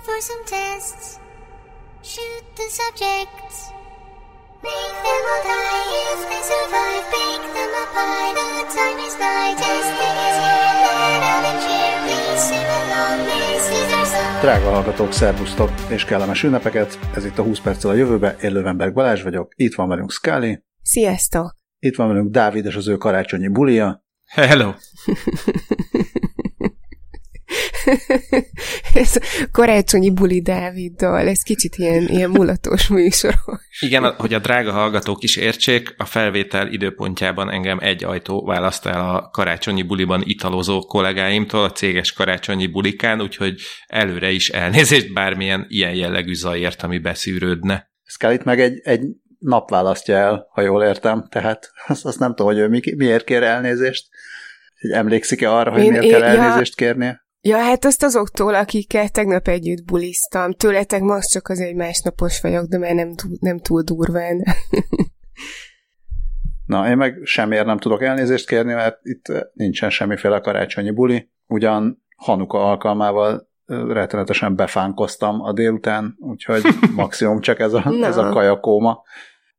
time for some tests. Shoot the subjects. Make them all die if they survive. Bake them a pie. The time is nigh. Testing is here there. Out and cheer. Please sing along. This is our song. Drága hallgatók, szervusztok és kellemes ünnepeket! Ez itt a 20 perccel a jövőbe, én Lövenberg Balázs vagyok, itt van velünk Scully, Sziasztok! itt van velünk Dávid és az ő karácsonyi bulia, Hello! ez karácsonyi buli Dáviddal, ez kicsit ilyen, ilyen mulatos műsoros. Igen, hogy a drága hallgatók is értsék, a felvétel időpontjában engem egy ajtó választ el a karácsonyi buliban italozó kollégáimtól, a céges karácsonyi bulikán, úgyhogy előre is elnézést bármilyen ilyen jellegű zajért, ami beszűrődne. Scully meg egy, egy nap választja el, ha jól értem, tehát azt, azt nem tudom, hogy ő mi, miért kér elnézést. Hogy emlékszik-e arra, hogy Én- miért én- kell ja. elnézést kérnie? Ja, hát azt azoktól, akikkel tegnap együtt buliztam. Tőletek most csak az egy másnapos vagyok, de már nem, túl, nem túl durván. Na, én meg semmiért nem tudok elnézést kérni, mert itt nincsen semmiféle karácsonyi buli. Ugyan Hanuka alkalmával rettenetesen befánkoztam a délután, úgyhogy maximum csak ez a, ez a kajakóma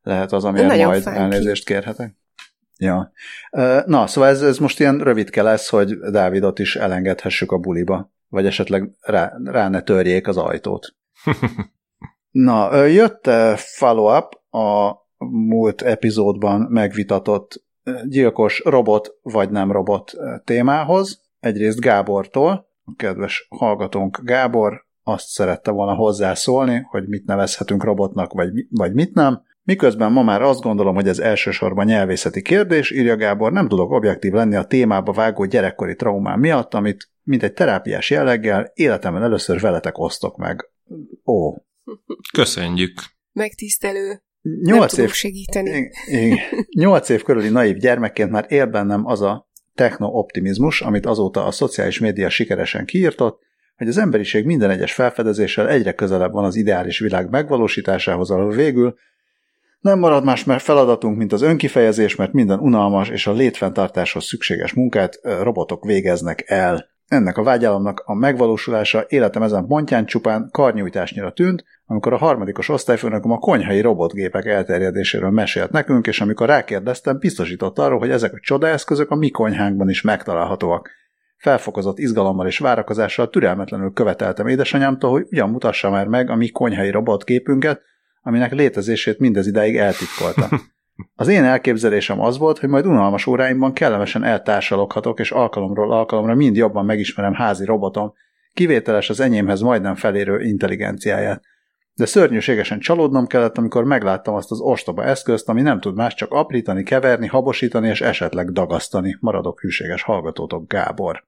lehet az, amiért Nagyon majd funky. elnézést kérhetek. Ja. Na, szóval ez, ez most ilyen rövidke lesz, hogy Dávidot is elengedhessük a buliba, vagy esetleg rá, rá ne törjék az ajtót. Na, jött follow-up a múlt epizódban megvitatott gyilkos robot vagy nem robot témához. Egyrészt Gábortól, a kedves hallgatónk Gábor azt szerette volna hozzászólni, hogy mit nevezhetünk robotnak, vagy, vagy mit nem. Miközben ma már azt gondolom, hogy ez elsősorban nyelvészeti kérdés, írja Gábor, nem tudok objektív lenni a témába vágó gyerekkori traumám miatt, amit mint egy terápiás jelleggel életemben először veletek osztok meg. Ó, Köszönjük! Megtisztelő. nem nyolc tudok év segíteni. Nyolc év körüli naív gyermekként már él bennem az a techno-optimizmus, amit azóta a szociális média sikeresen kiírtott, hogy az emberiség minden egyes felfedezéssel egyre közelebb van az ideális világ megvalósításához, ahol végül nem marad más mer- feladatunk, mint az önkifejezés, mert minden unalmas és a létfenntartáshoz szükséges munkát robotok végeznek el. Ennek a vágyálomnak a megvalósulása életem ezen pontján csupán karnyújtásnyira tűnt, amikor a harmadikos osztályfőnököm a konyhai robotgépek elterjedéséről mesélt nekünk, és amikor rákérdeztem, biztosított arról, hogy ezek a csodaeszközök a mi konyhánkban is megtalálhatóak. Felfokozott izgalommal és várakozással türelmetlenül követeltem édesanyámtól, hogy ugyan mutassa már meg a mi konyhai robotgépünket, aminek létezését mindez idáig eltitkolta. Az én elképzelésem az volt, hogy majd unalmas óráimban kellemesen eltársaloghatok, és alkalomról alkalomra mind jobban megismerem házi robotom, kivételes az enyémhez majdnem felérő intelligenciáját. De szörnyűségesen csalódnom kellett, amikor megláttam azt az ostoba eszközt, ami nem tud más csak aprítani, keverni, habosítani és esetleg dagasztani. Maradok hűséges hallgatótok, Gábor.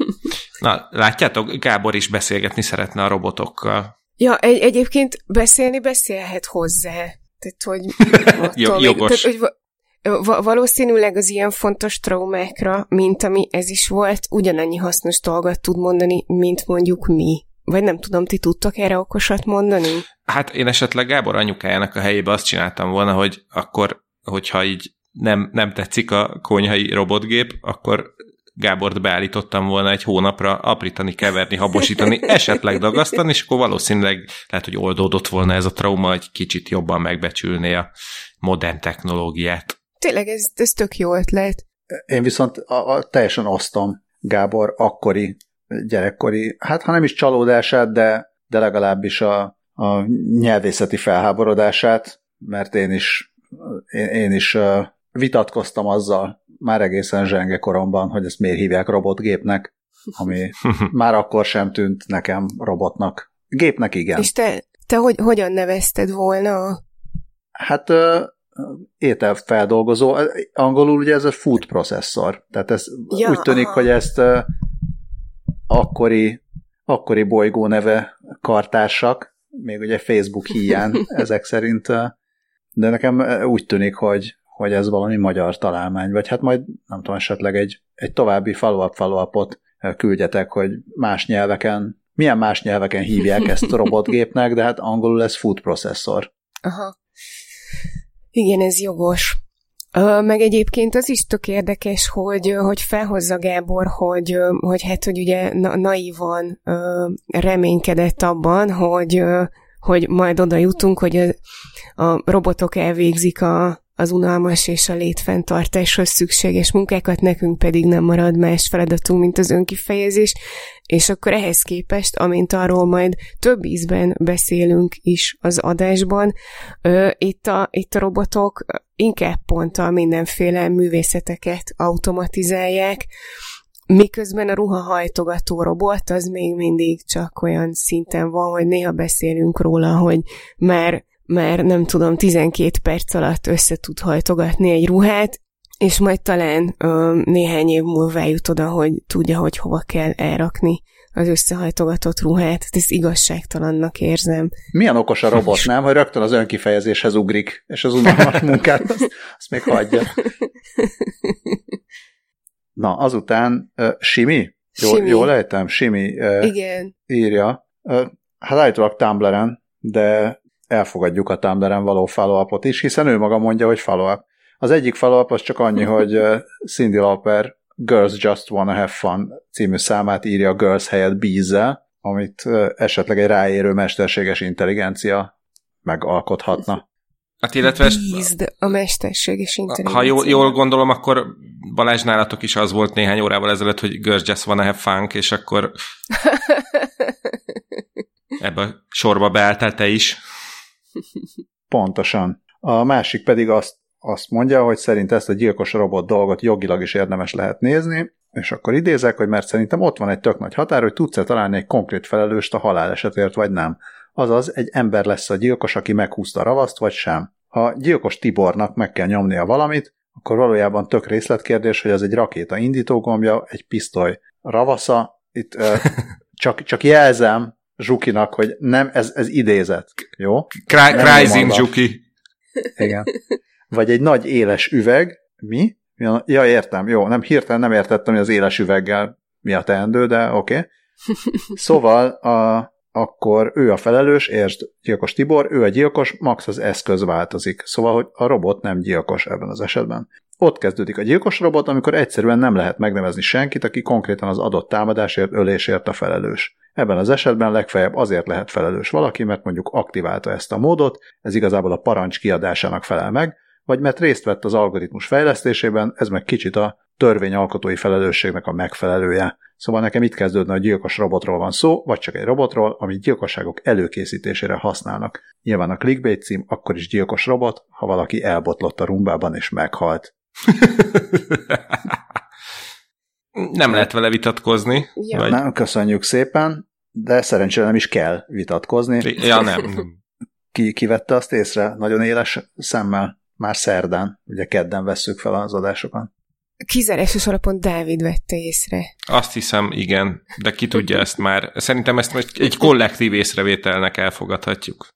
Na, látjátok, Gábor is beszélgetni szeretne a robotokkal. Ja, egy, egyébként beszélni beszélhet hozzá. Tehát, hogy... Attól jogos. Tehát, hogy va- va- valószínűleg az ilyen fontos traumákra, mint ami ez is volt, ugyanannyi hasznos dolgot tud mondani, mint mondjuk mi. Vagy nem tudom, ti tudtok erre okosat mondani? Hát én esetleg Gábor anyukájának a helyébe azt csináltam volna, hogy akkor, hogyha így nem, nem tetszik a konyhai robotgép, akkor Gábort beállítottam volna egy hónapra aprítani, keverni, habosítani, esetleg dagasztani, és akkor valószínűleg lehet, hogy oldódott volna ez a trauma, hogy kicsit jobban megbecsülné a modern technológiát. Tényleg ez, ez tök jó ötlet. Én viszont a, a, teljesen osztom Gábor akkori gyerekkori, hát ha nem is csalódását, de, de legalábbis a, a nyelvészeti felháborodását, mert én is, én, én is vitatkoztam azzal már egészen zsenge koromban, hogy ezt miért hívják robotgépnek, ami már akkor sem tűnt nekem robotnak. Gépnek igen. És te, te hogy, hogyan nevezted volna? Hát uh, ételfeldolgozó, angolul ugye ez a food processor, tehát ez Ja, úgy tűnik, aha. hogy ezt uh, akkori, akkori bolygó neve kartársak, még ugye Facebook híján ezek szerint, uh, de nekem úgy tűnik, hogy, hogy ez valami magyar találmány, vagy hát majd nem tudom, esetleg egy, egy további follow-up follow-upot uh, küldjetek, hogy más nyelveken, milyen más nyelveken hívják ezt robotgépnek, de hát angolul ez food processor. Aha. Igen, ez jogos. Meg egyébként az is tök érdekes, hogy, hogy felhozza Gábor, hogy, hogy hát, hogy ugye na- naívan reménykedett abban, hogy, hogy majd oda jutunk, hogy a, a robotok elvégzik a, az unalmas és a létfenntartáshoz szükséges munkákat, nekünk pedig nem marad más feladatunk, mint az önkifejezés, és akkor ehhez képest, amint arról majd több ízben beszélünk is az adásban, itt a, itt a robotok inkább pont mindenféle művészeteket automatizálják, miközben a ruhahajtogató robot az még mindig csak olyan szinten van, hogy néha beszélünk róla, hogy már már nem tudom, 12 perc alatt össze tud hajtogatni egy ruhát, és majd talán ö, néhány év múlva eljut oda, hogy tudja, hogy hova kell elrakni az összehajtogatott ruhát. Ezt igazságtalannak érzem. Milyen okos a robot, nem? Hogy rögtön az önkifejezéshez ugrik, és az unalmas munkát azt, azt még hagyja. Na, azután uh, Simi? Jól, Simi. jól ejtem? Simi uh, Igen. írja. Uh, hát állítólag Tumblr-en, de elfogadjuk a Tumblr-en való follow is, hiszen ő maga mondja, hogy follow-up. Az egyik follow-up az csak annyi, hogy Cindy Lauper Girls Just Wanna Have Fun című számát írja Girls helyett bees amit esetleg egy ráérő mesterséges intelligencia megalkothatna. Hát illetve Bízd a mesterséges intelligencia. ha jól, jól gondolom, akkor Balázs nálatok is az volt néhány órával ezelőtt, hogy Girls Just Wanna Have Funk, és akkor ebbe a sorba beálltál te is. Pontosan. A másik pedig azt, azt mondja, hogy szerint ezt a gyilkos robot dolgot jogilag is érdemes lehet nézni, és akkor idézek, hogy mert szerintem ott van egy tök nagy határ, hogy tudsz-e találni egy konkrét felelőst a halálesetért, vagy nem. Azaz, egy ember lesz a gyilkos, aki meghúzta a ravaszt, vagy sem. Ha gyilkos Tibornak meg kell nyomnia valamit, akkor valójában tök részletkérdés, hogy ez egy rakéta indítógombja, egy pisztoly ravasza. Itt ö, csak, csak jelzem Zsukinak, hogy nem, ez, ez idézet, jó? Cryzing. Zsuki. Igen. Vagy egy nagy éles üveg, mi? Ja, ja, értem, jó, nem hirtelen nem értettem, hogy az éles üveggel mi a teendő, de oké. Okay. Szóval a, akkor ő a felelős, értsd, gyilkos Tibor, ő a gyilkos, max az eszköz változik. Szóval, hogy a robot nem gyilkos ebben az esetben. Ott kezdődik a gyilkos robot, amikor egyszerűen nem lehet megnevezni senkit, aki konkrétan az adott támadásért, ölésért a felelős. Ebben az esetben legfeljebb azért lehet felelős valaki, mert mondjuk aktiválta ezt a módot, ez igazából a parancs kiadásának felel meg, vagy mert részt vett az algoritmus fejlesztésében, ez meg kicsit a törvényalkotói felelősségnek a megfelelője. Szóval nekem itt kezdődne, hogy gyilkos robotról van szó, vagy csak egy robotról, amit gyilkosságok előkészítésére használnak. Nyilván a clickbait cím akkor is gyilkos robot, ha valaki elbotlott a rumbában és meghalt. Nem lehet vele vitatkozni. Ja. Vagy, Nem, köszönjük szépen, de szerencsére nem is kell vitatkozni. ja, nem. Ki, ki vette azt észre? Nagyon éles szemmel. Már szerdán, ugye kedden vesszük fel az adásokat. Kizárásos alapon Dávid vette észre. Azt hiszem, igen, de ki tudja ezt már. Szerintem ezt most egy kollektív észrevételnek elfogadhatjuk.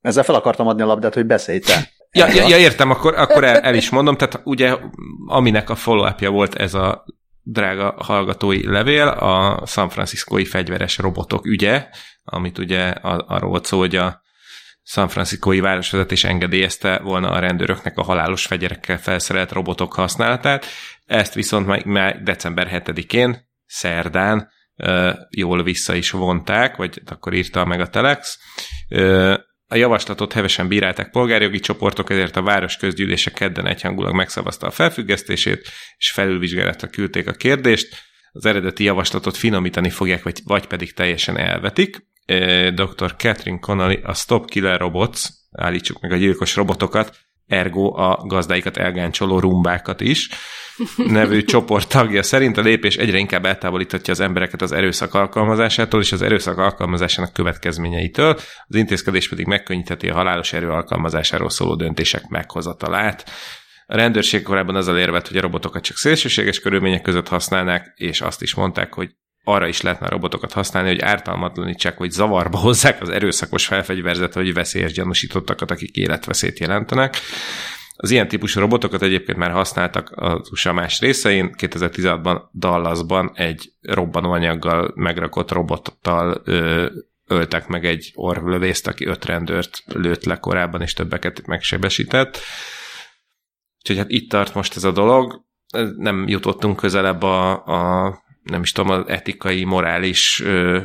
Ezzel fel akartam adni a labdát, hogy beszélj te. Ja, ja, ja értem, akkor, akkor el, el is mondom, tehát ugye aminek a follow volt ez a drága hallgatói levél, a San Franciscoi fegyveres robotok ügye, amit ugye arról volt szó, hogy a San Franciscoi városvezetés engedélyezte volna a rendőröknek a halálos fegyverekkel felszerelt robotok használatát. Ezt viszont már december 7-én, szerdán jól vissza is vonták, vagy akkor írta meg a Telex. A javaslatot hevesen bírálták polgárjogi csoportok, ezért a város közgyűlése kedden egyhangulag megszavazta a felfüggesztését, és felülvizsgálatra küldték a kérdést. Az eredeti javaslatot finomítani fogják, vagy, vagy pedig teljesen elvetik. Dr. Catherine Connolly a Stop Killer Robots, állítsuk meg a gyilkos robotokat, ergo a gazdáikat elgáncsoló rumbákat is, nevű csoport tagja szerint a lépés egyre inkább eltávolíthatja az embereket az erőszak alkalmazásától és az erőszak alkalmazásának következményeitől, az intézkedés pedig megkönnyítheti a halálos erő alkalmazásáról szóló döntések meghozatalát. A rendőrség korábban azzal érvelt, hogy a robotokat csak szélsőséges körülmények között használnák, és azt is mondták, hogy arra is lehetne a robotokat használni, hogy ártalmatlanítsák, vagy zavarba hozzák az erőszakos felfegyverzet, vagy veszélyes gyanúsítottakat, akik életveszélyt jelentenek. Az ilyen típusú robotokat egyébként már használtak az USA más részein. 2016-ban Dallasban egy robbanóanyaggal megrakott robottal ö, öltek meg egy orvlövészt, aki öt rendőrt lőtt le korábban, és többeket megsebesített. Úgyhogy hát itt tart most ez a dolog. Nem jutottunk közelebb a, a nem is tudom, az etikai, morális, ö,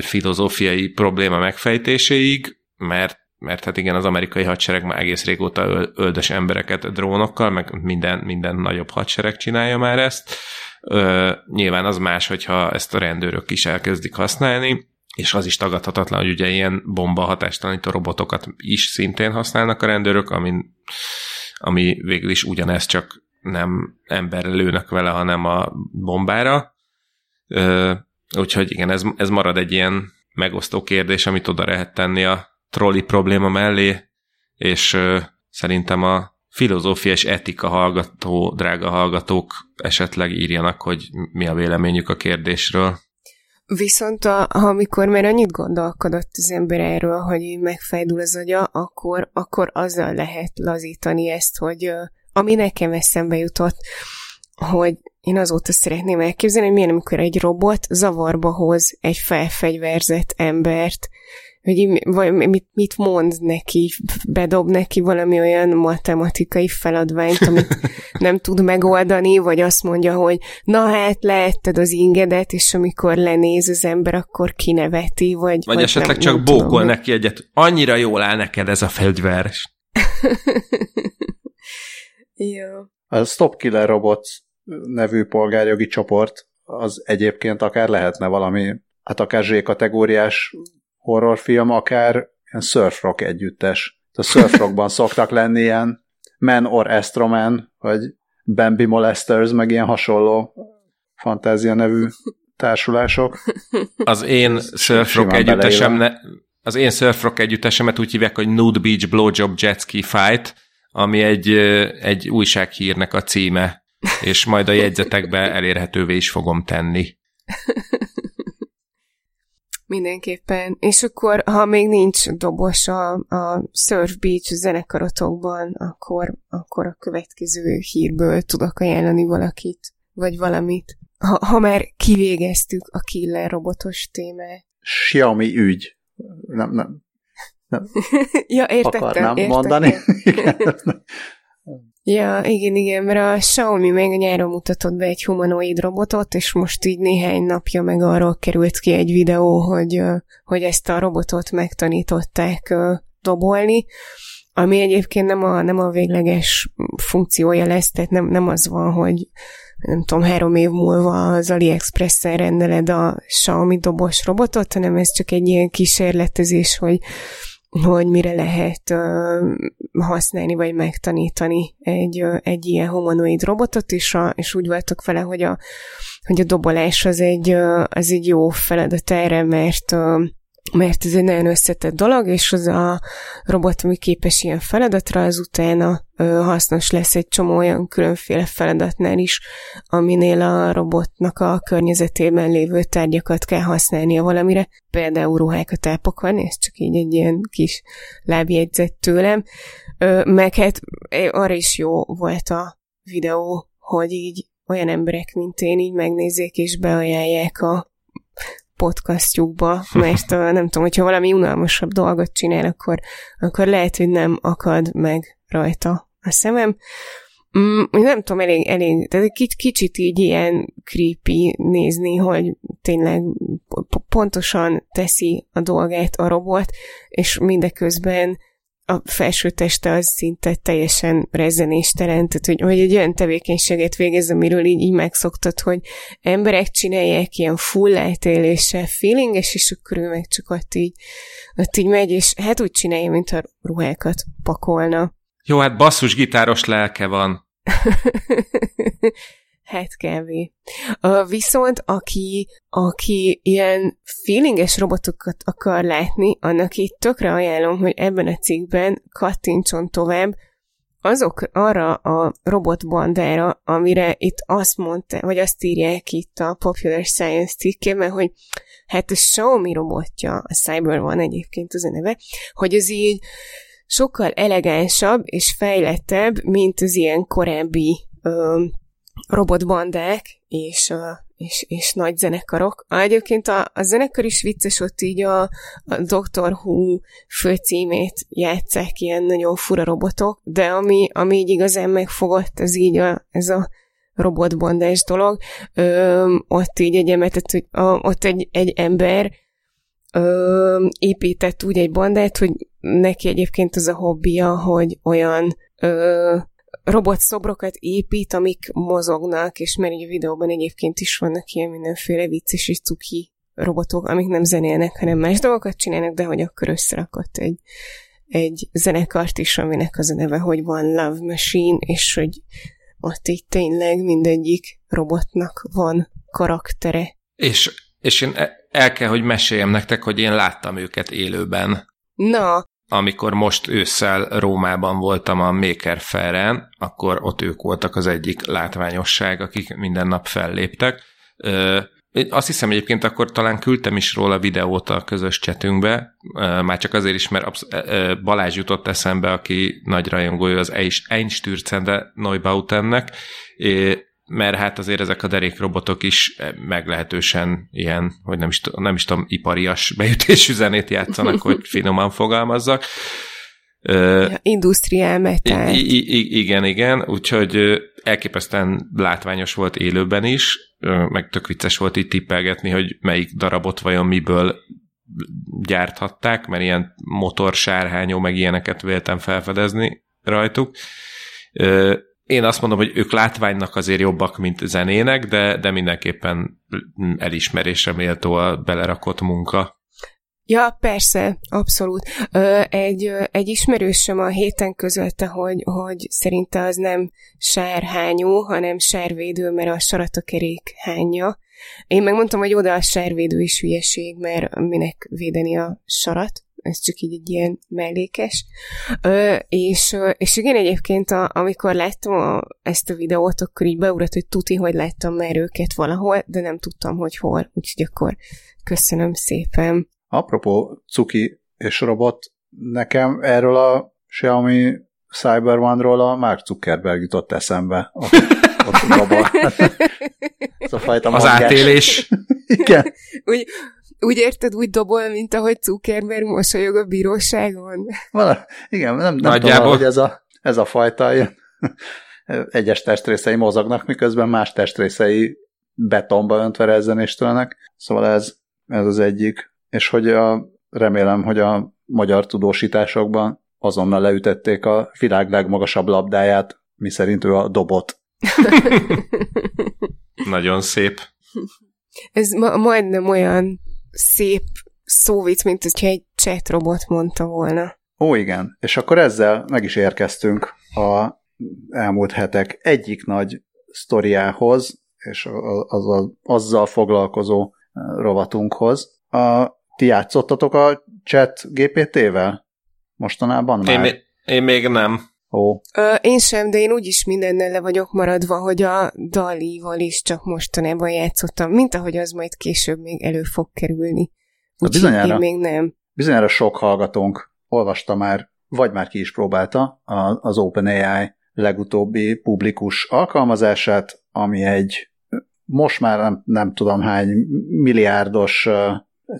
filozófiai probléma megfejtéséig, mert mert hát igen, az amerikai hadsereg már egész régóta öldös embereket drónokkal, meg minden, minden nagyobb hadsereg csinálja már ezt. Ö, nyilván az más, hogyha ezt a rendőrök is elkezdik használni, és az is tagadhatatlan, hogy ugye ilyen bomba hatástalanító robotokat is szintén használnak a rendőrök, ami, ami végül is ugyanez, csak nem emberre lőnek vele, hanem a bombára. Úgyhogy igen, ez, ez marad egy ilyen megosztó kérdés, amit oda lehet tenni a trolli probléma mellé, és szerintem a filozófia és etika hallgató, drága hallgatók esetleg írjanak, hogy mi a véleményük a kérdésről. Viszont a, amikor már annyit gondolkodott az ember erről, hogy így megfejdul az agya, akkor, akkor azzal lehet lazítani ezt, hogy ami nekem eszembe jutott, hogy én azóta szeretném elképzelni, hogy milyen, amikor egy robot zavarba hoz egy felfegyverzett embert, hogy vagy mit, mit mond neki, bedob neki valami olyan matematikai feladványt, amit nem tud megoldani, vagy azt mondja, hogy na hát leetted az ingedet, és amikor lenéz az ember, akkor kineveti, vagy... Vagy, vagy esetleg nem, csak nem bókol tudom. neki egyet. Annyira jól áll neked ez a fegyver. Jó. A Stop Killer Robots nevű polgárjogi csoport az egyébként akár lehetne valami, hát akár Z-kategóriás horrorfilm, akár ilyen surfrock együttes. A surfrockban szoktak lenni ilyen Man or Astroman, vagy Bambi Molesters, meg ilyen hasonló fantázia nevű társulások. Az én surfrock együttesem, ne, az én surfrock együttesemet úgy hívják, hogy Nude Beach Blowjob Jetski Fight, ami egy, egy újsághírnek a címe, és majd a jegyzetekbe elérhetővé is fogom tenni. Mindenképpen. És akkor, ha még nincs dobos a, a Surf Beach zenekarotokban, akkor, akkor a következő hírből tudok ajánlani valakit, vagy valamit. Ha, ha már kivégeztük a killer robotos témát. Xiaomi ügy. Nem, nem. nem. ja, értettem. Akarnám értettem. mondani. Ja, igen, igen, mert a Xiaomi meg a nyáron mutatott be egy humanoid robotot, és most így néhány napja meg arról került ki egy videó, hogy, hogy ezt a robotot megtanították dobolni, ami egyébként nem a, nem a végleges funkciója lesz, tehát nem, nem az van, hogy nem tudom, három év múlva az AliExpress-en rendeled a Xiaomi dobos robotot, hanem ez csak egy ilyen kísérletezés, hogy hogy mire lehet uh, használni vagy megtanítani egy, uh, egy ilyen humanoid robotot, és, a, és úgy voltak vele, hogy a, hogy a dobolás az egy, uh, az egy jó feladat erre, mert uh, mert ez egy nagyon összetett dolog, és az a robot, ami képes ilyen feladatra, az utána hasznos lesz egy csomó olyan különféle feladatnál is, aminél a robotnak a környezetében lévő tárgyakat kell használnia valamire, például ruhákat elpakolni, ez csak így egy ilyen kis lábjegyzet tőlem, meg hát arra is jó volt a videó, hogy így olyan emberek, mint én így megnézzék és beajánlják a podcastjukba, mert nem tudom, hogyha valami unalmasabb dolgot csinál, akkor, akkor lehet, hogy nem akad meg rajta a szemem. Mm, nem tudom, elég, elég, tehát kicsit, kicsit így ilyen creepy nézni, hogy tényleg pontosan teszi a dolgát a robot, és mindeközben a felső teste az szinte teljesen rezenéstelen, tehát hogy, hogy egy olyan tevékenységet végez, amiről így, így megszoktad, hogy emberek csinálják ilyen full eltéléssel, feelinges, és akkor ő meg csak ott így, ott így megy, és hát úgy csinálja, mint a ruhákat pakolna. Jó, hát basszus gitáros lelke van. Hát kb. Uh, viszont aki, aki ilyen feelinges robotokat akar látni, annak itt tökre ajánlom, hogy ebben a cikkben kattintson tovább azok arra a robotbandára, amire itt azt mondta, vagy azt írják itt a Popular Science cikkében, hogy hát a Xiaomi robotja, a Cyber van egyébként az a neve, hogy az így sokkal elegánsabb és fejlettebb, mint az ilyen korábbi ö, robotbandák és, és, és nagy zenekarok. Egyébként a, a zenekar is vicces, ott így a, a Doctor Who főcímét játszák ilyen nagyon fura robotok, de ami, ami így igazán megfogott, az így a, ez a robotbondás dolog. Ö, ott így egy hogy a, ott egy, egy ember ö, épített úgy egy bandát, hogy neki egyébként az a hobbija, hogy olyan robot szobrokat épít, amik mozognak, és mert a videóban egyébként is vannak ilyen mindenféle vicces és cuki robotok, amik nem zenélnek, hanem más dolgokat csinálnak, de hogy akkor összerakott egy, egy zenekart is, aminek az a neve, hogy van Love Machine, és hogy ott így tényleg mindegyik robotnak van karaktere. És, és én el kell, hogy meséljem nektek, hogy én láttam őket élőben. Na, amikor most ősszel Rómában voltam a Maker Fair-en, akkor ott ők voltak az egyik látványosság, akik minden nap felléptek. Azt hiszem egyébként akkor talán küldtem is róla videót a közös csetünkbe, már csak azért is, mert Balázs jutott eszembe, aki nagy rajongója az Einstürzende Neubautennek, mert hát azért ezek a derékrobotok is meglehetősen ilyen, hogy nem is, nem is tudom, iparias beütésű zenét játszanak, hogy finoman fogalmazzak. Ja, industriál metal. igen, igen, úgyhogy elképesztően látványos volt élőben is, meg tök vicces volt itt tippelgetni, hogy melyik darabot vajon miből gyárthatták, mert ilyen motorsárhányó, meg ilyeneket véltem felfedezni rajtuk én azt mondom, hogy ők látványnak azért jobbak, mint zenének, de, de mindenképpen elismerésre méltó a belerakott munka. Ja, persze, abszolút. Egy, egy ismerősöm a héten közölte, hogy, hogy szerinte az nem sárhányó, hanem sárvédő, mert a sarat a kerék hányja. Én megmondtam, hogy oda a sárvédő is hülyeség, mert minek védeni a sarat ez csak így egy ilyen mellékes. Ö, és, és igen, egyébként a, amikor láttam a, ezt a videót, akkor így beugrott, hogy tuti, hogy láttam már őket valahol, de nem tudtam, hogy hol, úgyhogy akkor köszönöm szépen. Apropó cuki és robot, nekem erről a Xiaomi Cyber One-ról a Mark Zuckerberg jutott eszembe. Ott, ott Ez a fajta Az átélés. Igen. Úgy, úgy érted, úgy dobol, mint ahogy Zuckerberg mosolyog a bíróságon? Vala, igen, nem, nem tudom, hogy ez a, ez a fajta ilyen, egyes testrészei mozognak, miközben más testrészei betonba öntve rezzenéstelenek. Szóval ez, ez az egyik. És hogy a, remélem, hogy a magyar tudósításokban azonnal leütették a világ legmagasabb labdáját, miszerint ő a dobot. Nagyon szép. Ez ma- majdnem olyan szép szóvic, mint hogyha egy chat robot mondta volna. Ó, igen. És akkor ezzel meg is érkeztünk a elmúlt hetek egyik nagy sztoriához, és az, az, azzal foglalkozó rovatunkhoz. A, ti játszottatok a chat GPT-vel? Mostanában már? Én, én még nem. Ó. Ö, én sem, de én úgyis mindennel le vagyok maradva, hogy a Dali-val is csak mostanában játszottam, mint ahogy az majd később még elő fog kerülni. Úgyhogy bizonyára, én még nem. Bizonyára sok hallgatónk olvasta már, vagy már ki is próbálta az OpenAI legutóbbi publikus alkalmazását, ami egy most már nem, nem tudom hány milliárdos uh,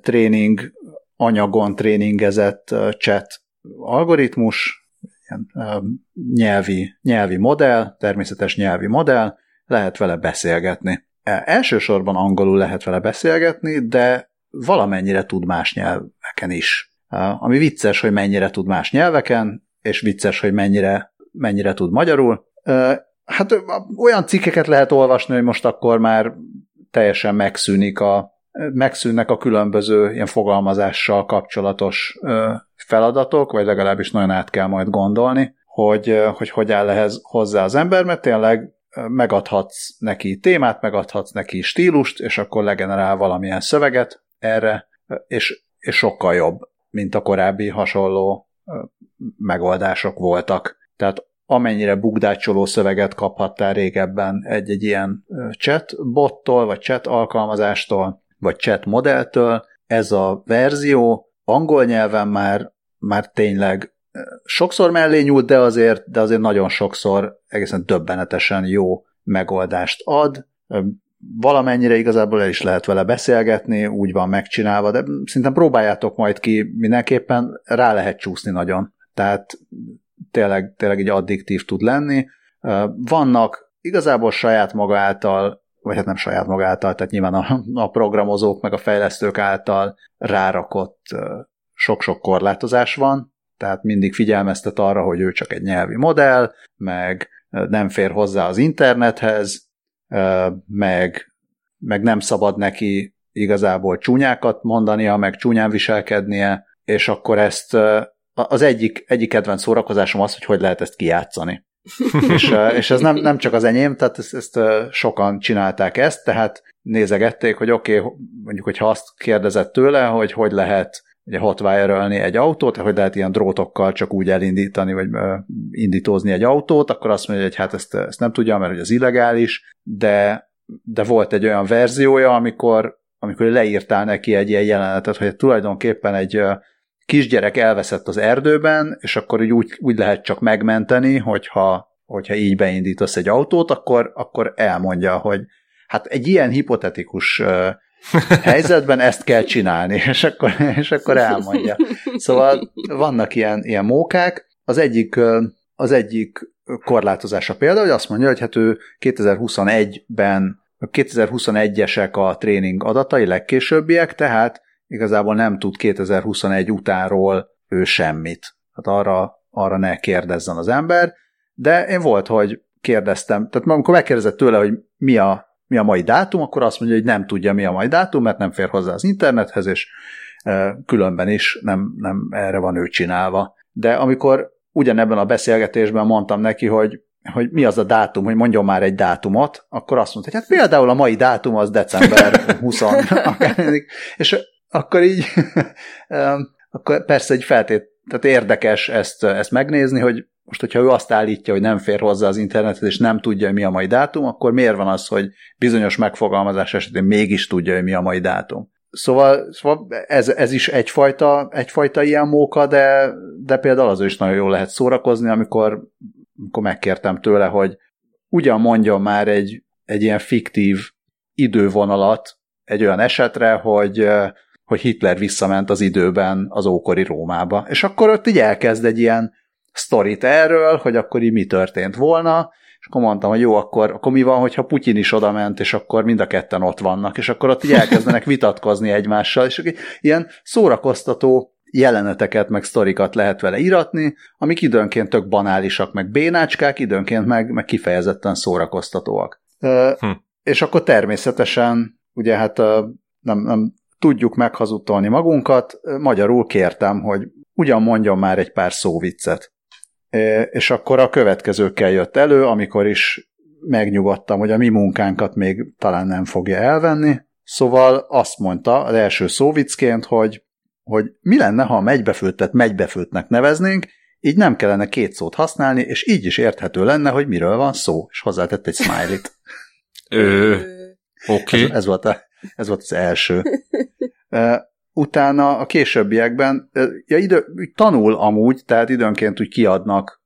tréning anyagon tréningezett uh, chat algoritmus, ilyen nyelvi, nyelvi modell, természetes nyelvi modell, lehet vele beszélgetni. E, elsősorban angolul lehet vele beszélgetni, de valamennyire tud más nyelveken is. Ami vicces, hogy mennyire tud más nyelveken, és vicces, hogy mennyire, mennyire tud magyarul. Hát olyan cikkeket lehet olvasni, hogy most akkor már teljesen megszűnik a, megszűnnek a különböző ilyen fogalmazással kapcsolatos feladatok, vagy legalábbis nagyon át kell majd gondolni, hogy hogy, hogy áll ehhez hozzá az ember, mert tényleg megadhatsz neki témát, megadhatsz neki stílust, és akkor legenerál valamilyen szöveget erre, és, és sokkal jobb, mint a korábbi hasonló megoldások voltak. Tehát amennyire bugdácsoló szöveget kaphattál régebben egy-egy ilyen chat bottól, vagy chat alkalmazástól, vagy chat modelltől, ez a verzió angol nyelven már, már tényleg sokszor mellé nyúlt, de azért, de azért nagyon sokszor egészen döbbenetesen jó megoldást ad. valamennyire igazából el is lehet vele beszélgetni, úgy van megcsinálva, de szerintem próbáljátok majd ki, mindenképpen rá lehet csúszni nagyon. Tehát tényleg, tényleg egy addiktív tud lenni. Vannak igazából saját maga által, vagy hát nem saját maga által, tehát nyilván a, a programozók meg a fejlesztők által rárakott sok-sok korlátozás van, tehát mindig figyelmeztet arra, hogy ő csak egy nyelvi modell, meg nem fér hozzá az internethez, meg, meg nem szabad neki igazából csúnyákat mondania, meg csúnyán viselkednie, és akkor ezt az egyik, egyik kedvenc szórakozásom az, hogy hogy lehet ezt kijátszani. És, és ez nem, nem csak az enyém, tehát ezt, ezt sokan csinálták ezt, tehát nézegették, hogy oké, okay, mondjuk, hogyha azt kérdezett tőle, hogy hogy lehet ugye hotwire egy autót, hogy lehet ilyen drótokkal csak úgy elindítani, vagy indítózni egy autót, akkor azt mondja, hogy hát ezt, ezt nem tudja, mert hogy az illegális, de, de volt egy olyan verziója, amikor, amikor leírtál neki egy ilyen jelenetet, hogy tulajdonképpen egy kisgyerek elveszett az erdőben, és akkor úgy, úgy lehet csak megmenteni, hogyha, hogyha így beindítasz egy autót, akkor, akkor elmondja, hogy hát egy ilyen hipotetikus helyzetben ezt kell csinálni, és akkor, és akkor elmondja. Szóval vannak ilyen, ilyen mókák. Az egyik, az egyik korlátozása például, hogy azt mondja, hogy hát ő 2021-ben 2021-esek a tréning adatai, legkésőbbiek, tehát igazából nem tud 2021 utánról ő semmit. Hát arra, arra ne kérdezzen az ember, de én volt, hogy kérdeztem, tehát amikor megkérdezett tőle, hogy mi a mi a mai dátum, akkor azt mondja, hogy nem tudja, mi a mai dátum, mert nem fér hozzá az internethez, és különben is nem, nem erre van ő csinálva. De amikor ugyanebben a beszélgetésben mondtam neki, hogy, hogy mi az a dátum, hogy mondjon már egy dátumot, akkor azt mondta, hogy hát például a mai dátum az december 20 és akkor így akkor persze egy feltét, tehát érdekes ezt, ezt megnézni, hogy most, hogyha ő azt állítja, hogy nem fér hozzá az internethez, és nem tudja, hogy mi a mai dátum, akkor miért van az, hogy bizonyos megfogalmazás esetén mégis tudja, hogy mi a mai dátum? Szóval, szóval ez, ez is egyfajta, egyfajta ilyen móka, de, de például az is nagyon jól lehet szórakozni, amikor, amikor megkértem tőle, hogy ugyan mondjon már egy, egy ilyen fiktív idővonalat egy olyan esetre, hogy, hogy Hitler visszament az időben az ókori Rómába. És akkor ott így elkezd egy ilyen sztorit erről, hogy akkor így mi történt volna, és akkor mondtam, hogy jó, akkor, akkor mi van, hogyha Putyin is oda ment, és akkor mind a ketten ott vannak, és akkor ott így elkezdenek vitatkozni egymással, és ilyen szórakoztató jeleneteket, meg sztorikat lehet vele iratni, amik időnként tök banálisak, meg bénácskák, időnként meg, meg kifejezetten szórakoztatóak. Hm. És akkor természetesen, ugye hát nem, nem tudjuk meghazudtolni magunkat, magyarul kértem, hogy ugyan mondjon már egy pár szóviccet és akkor a következőkkel jött elő, amikor is megnyugodtam, hogy a mi munkánkat még talán nem fogja elvenni, szóval azt mondta az első szóvicként, hogy, hogy mi lenne, ha a megybefőttet megybefőtnek neveznénk, így nem kellene két szót használni, és így is érthető lenne, hogy miről van szó, és hozzátett egy smiley-t. Oké. Okay. Ez, ez, volt a, ez volt az első utána a későbbiekben, ja, idő, tanul amúgy, tehát időnként úgy kiadnak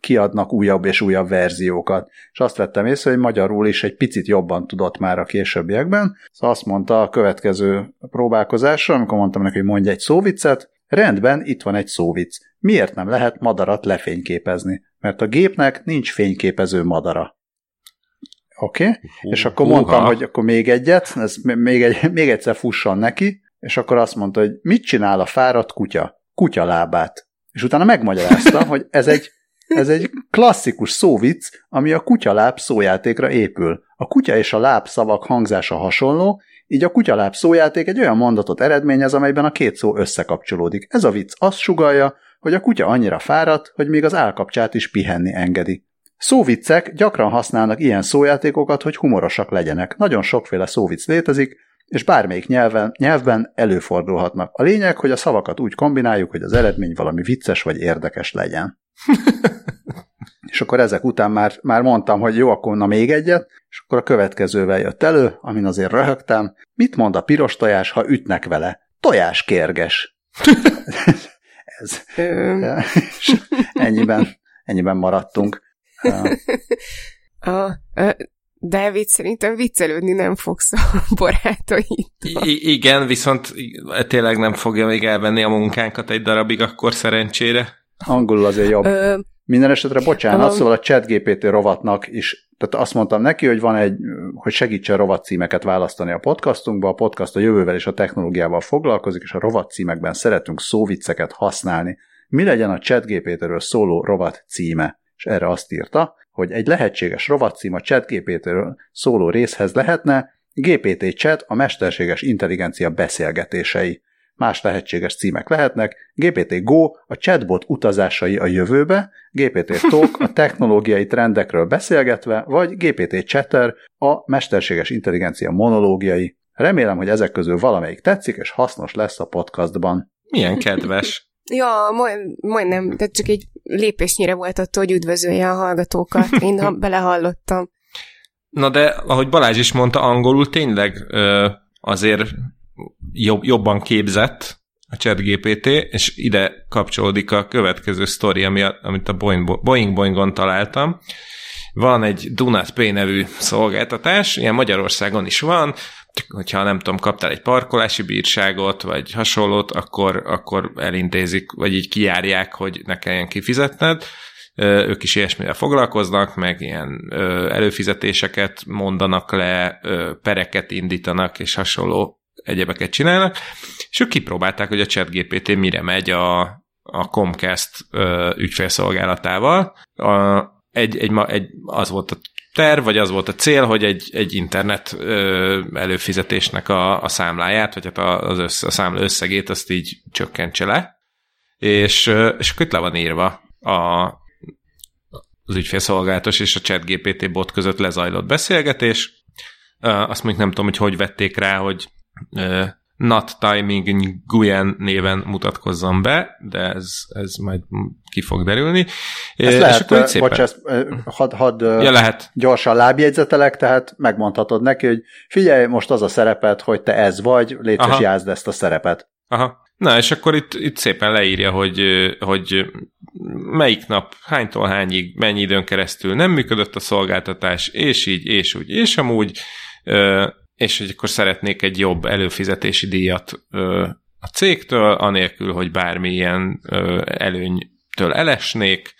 kiadnak újabb és újabb verziókat. És azt vettem észre, hogy magyarul is egy picit jobban tudott már a későbbiekben. Szóval azt mondta a következő próbálkozásra, amikor mondtam neki, hogy mondj egy szóvicet, rendben, itt van egy szóvic. Miért nem lehet madarat lefényképezni? Mert a gépnek nincs fényképező madara. Oké? Okay? És akkor mondtam, hogy akkor még egyet, ez még, egy, még egyszer fusson neki, és akkor azt mondta, hogy mit csinál a fáradt kutya? Kutya lábát. És utána megmagyarázta, hogy ez egy, ez egy klasszikus szóvic, ami a kutyaláb szójátékra épül. A kutya és a láb szavak hangzása hasonló, így a kutyaláb szójáték egy olyan mondatot eredményez, amelyben a két szó összekapcsolódik. Ez a vicc azt sugalja, hogy a kutya annyira fáradt, hogy még az állkapcsát is pihenni engedi. Szóviccek gyakran használnak ilyen szójátékokat, hogy humorosak legyenek. Nagyon sokféle szóvic létezik, és bármelyik nyelven, nyelvben előfordulhatnak. A lényeg, hogy a szavakat úgy kombináljuk, hogy az eredmény valami vicces vagy érdekes legyen. és akkor ezek után már, már mondtam, hogy jó, akkor na még egyet, és akkor a következővel jött elő, amin azért röhögtem. Mit mond a piros tojás, ha ütnek vele? Tojás kérges. Ez. ennyiben, ennyiben maradtunk. A, a, Dávid, szerintem viccelődni nem fogsz a barátaitól. I- igen, viszont tényleg nem fogja még elvenni a munkánkat egy darabig, akkor szerencsére. Angolul azért jobb. Ö, Minden esetre bocsánat, Um, szóval a ChatGPT rovatnak is, tehát azt mondtam neki, hogy van egy, hogy segítsen rovat címeket választani a podcastunkba, a podcast a jövővel és a technológiával foglalkozik, és a rovat címekben szeretünk szóvicceket használni. Mi legyen a ChatGPT-ről szóló rovat címe? És erre azt írta, hogy egy lehetséges rovat cím a ChatGPT-ről szóló részhez lehetne GPT Chat a mesterséges intelligencia beszélgetései. Más lehetséges címek lehetnek GPT Go, a chatbot utazásai a jövőbe, GPT Talk, a technológiai trendekről beszélgetve, vagy GPT Chatter, a mesterséges intelligencia monológiai. Remélem, hogy ezek közül valamelyik tetszik, és hasznos lesz a podcastban. Milyen kedves. Ja, majd, majdnem, tehát csak egy lépésnyire volt attól, hogy üdvözölje a hallgatókat. Én ha belehallottam. Na de, ahogy Balázs is mondta, angolul tényleg ö, azért jobb, jobban képzett a ChatGPT, és ide kapcsolódik a következő sztori, ami amit a Boeing, Boeing Boeingon találtam. Van egy Do Not Pay nevű szolgáltatás, ilyen Magyarországon is van, hogyha nem tudom, kaptál egy parkolási bírságot, vagy hasonlót, akkor, akkor elintézik, vagy így kijárják, hogy ne kelljen kifizetned. Ők is ilyesmivel foglalkoznak, meg ilyen előfizetéseket mondanak le, pereket indítanak, és hasonló egyebeket csinálnak, és ők kipróbálták, hogy a ChatGPT mire megy a, a Comcast ügyfélszolgálatával. A, egy, egy, egy, az volt a terv, vagy az volt a cél, hogy egy, egy internet ö, előfizetésnek a, a számláját, vagy hát az össz, a számla összegét azt így csökkentse le, és, és akkor itt le van írva a, az ügyfélszolgálatos és a ChatGPT bot között lezajlott beszélgetés. Azt mondjuk nem tudom, hogy hogy vették rá, hogy Not Timing Nguyen néven mutatkozzon be, de ez, ez majd ki fog derülni. Ezt Ö, lehet, akkor szépen- bocs, ezt, hadd had, Ja, lehet. gyorsan lábjegyzetelek, tehát megmondhatod neki, hogy figyelj, most az a szerepet, hogy te ez vagy, és jázd ezt a szerepet. Aha. Na, és akkor itt, itt szépen leírja, hogy, hogy melyik nap, hánytól hányig, mennyi időn keresztül nem működött a szolgáltatás, és így, és úgy, és amúgy, és hogy akkor szeretnék egy jobb előfizetési díjat a cégtől, anélkül, hogy bármilyen ö, előnytől elesnék,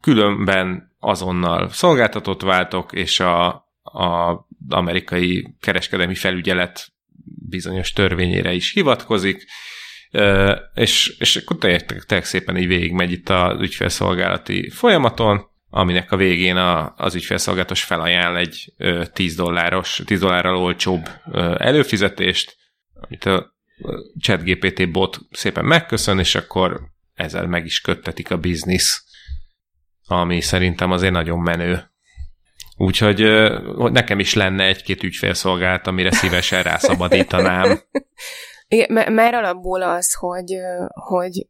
különben azonnal szolgáltatót váltok, és a, a amerikai kereskedelmi felügyelet bizonyos törvényére is hivatkozik, és, és akkor tényleg, szépen így végigmegy itt az ügyfélszolgálati folyamaton, aminek a végén a, az ügyfélszolgálatos felajánl egy ö, 10 dolláros, 10 dollárral olcsóbb előfizetést, amit a ChatGPT bot szépen megköszön, és akkor ezzel meg is köttetik a biznisz, ami szerintem azért nagyon menő. Úgyhogy nekem is lenne egy-két ügyfélszolgálat, amire szívesen rászabadítanám. Igen, m- már alapból az, hogy, hogy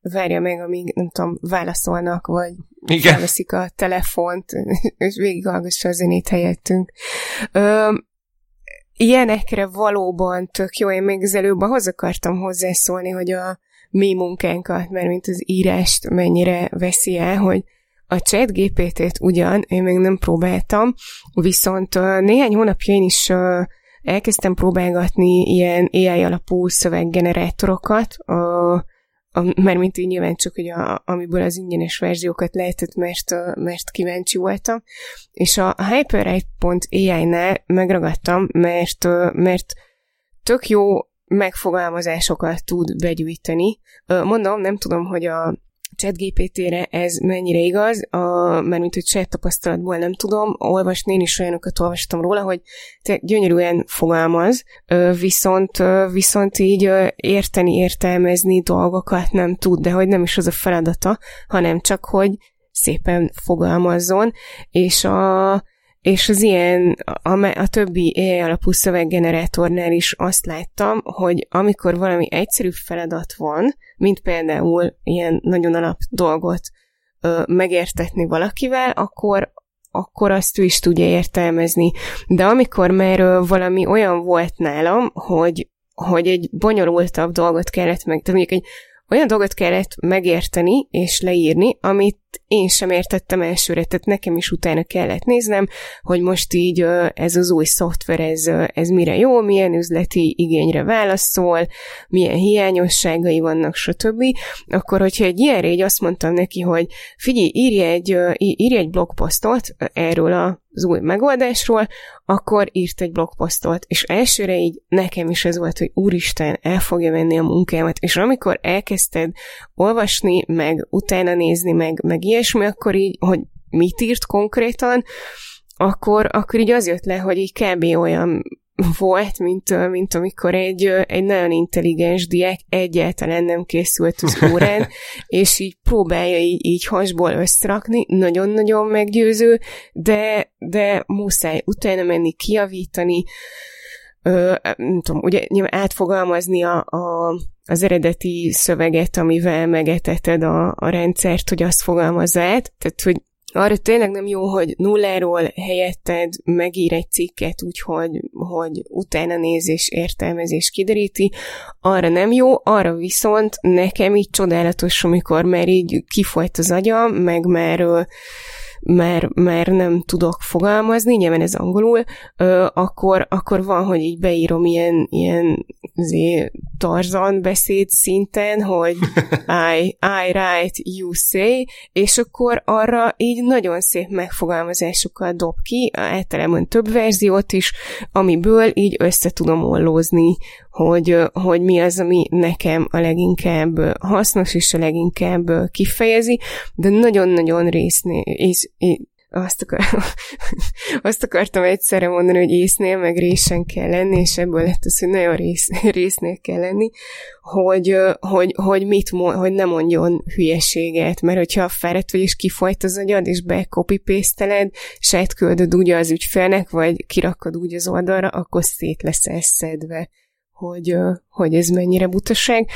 várja meg, amíg, nem tudom, válaszolnak, vagy Igen. felveszik a telefont, és végighallgassa a zenét helyettünk. Ö, ilyenekre valóban tök jó. Én még az előbb ahhoz akartam hozzászólni, hogy a mi munkánkat, mert mint az írást mennyire veszi el, hogy a chat GPT-t ugyan, én még nem próbáltam, viszont néhány hónapja én is elkezdtem próbálgatni ilyen AI alapú szöveggenerátorokat, a, a, mert mint így nyilván csak, hogy a, amiből az ingyenes verziókat lehetett, mert, mert kíváncsi voltam. És a hyperwrite.ai-nál megragadtam, mert, mert tök jó megfogalmazásokat tud begyűjteni. Mondom, nem tudom, hogy a ChatGPT-re ez mennyire igaz, a, mint hogy chat tapasztalatból nem tudom, olvasni, én is olyanokat olvastam róla, hogy te gyönyörűen fogalmaz, viszont, viszont így érteni, értelmezni dolgokat nem tud, de hogy nem is az a feladata, hanem csak, hogy szépen fogalmazzon, és a és az ilyen, a, a többi AI alapú szöveggenerátornál is azt láttam, hogy amikor valami egyszerű feladat van, mint például ilyen nagyon alap dolgot ö, megértetni valakivel, akkor akkor azt ő is tudja értelmezni. De amikor már ö, valami olyan volt nálam, hogy, hogy egy bonyolultabb dolgot kellett meg, tehát mondjuk egy olyan dolgot kellett megérteni és leírni, amit én sem értettem elsőre, tehát nekem is utána kellett néznem, hogy most így ez az új szoftver, ez, ez mire jó, milyen üzleti igényre válaszol, milyen hiányosságai vannak, stb. Akkor, hogyha egy ilyen régy azt mondtam neki, hogy figyelj, írj egy, írj egy blogposztot erről a az új megoldásról, akkor írt egy blogposztot, és elsőre így nekem is ez volt, hogy úristen, el fogja venni a munkámat, és amikor elkezdted olvasni, meg utána nézni, meg, meg ilyesmi, akkor így, hogy mit írt konkrétan, akkor, akkor így az jött le, hogy így kb. olyan volt, mint, mint amikor egy, egy nagyon intelligens diák egyáltalán nem készült az órán, és így próbálja így, így hasból összerakni, nagyon-nagyon meggyőző, de, de muszáj utána menni, kiavítani, ö, nem tudom, ugye átfogalmazni a, a, az eredeti szöveget, amivel megeteted a, a rendszert, hogy azt fogalmazza át, tehát hogy arra tényleg nem jó, hogy nulláról helyetted megír egy cikket úgy, hogy, utána nézés, értelmezés kideríti, arra nem jó, arra viszont nekem így csodálatos, amikor már így kifolyt az agyam, meg már mert, mert nem tudok fogalmazni, nyilván ez angolul, ö, akkor, akkor van, hogy így beírom ilyen, ilyen zé, tarzan beszéd szinten, hogy I, I write, you say, és akkor arra így nagyon szép megfogalmazásokat dob ki, általában több verziót is, amiből így össze tudom ollózni, hogy, hogy mi az, ami nekem a leginkább hasznos és a leginkább kifejezi, de nagyon-nagyon részné, és, azt, akar, azt akartam egyszerre mondani, hogy észnél meg résen kell lenni, és ebből lett az, hogy nagyon rész, résznél kell lenni, hogy, hogy, hogy, mit hogy ne mondjon hülyeséget, mert hogyha fáradt vagy, és kifolyt az agyad, és be copy paste és átküldöd úgy az ügyfélnek, vagy kirakod úgy az oldalra, akkor szét leszel szedve hogy, hogy ez mennyire butaság.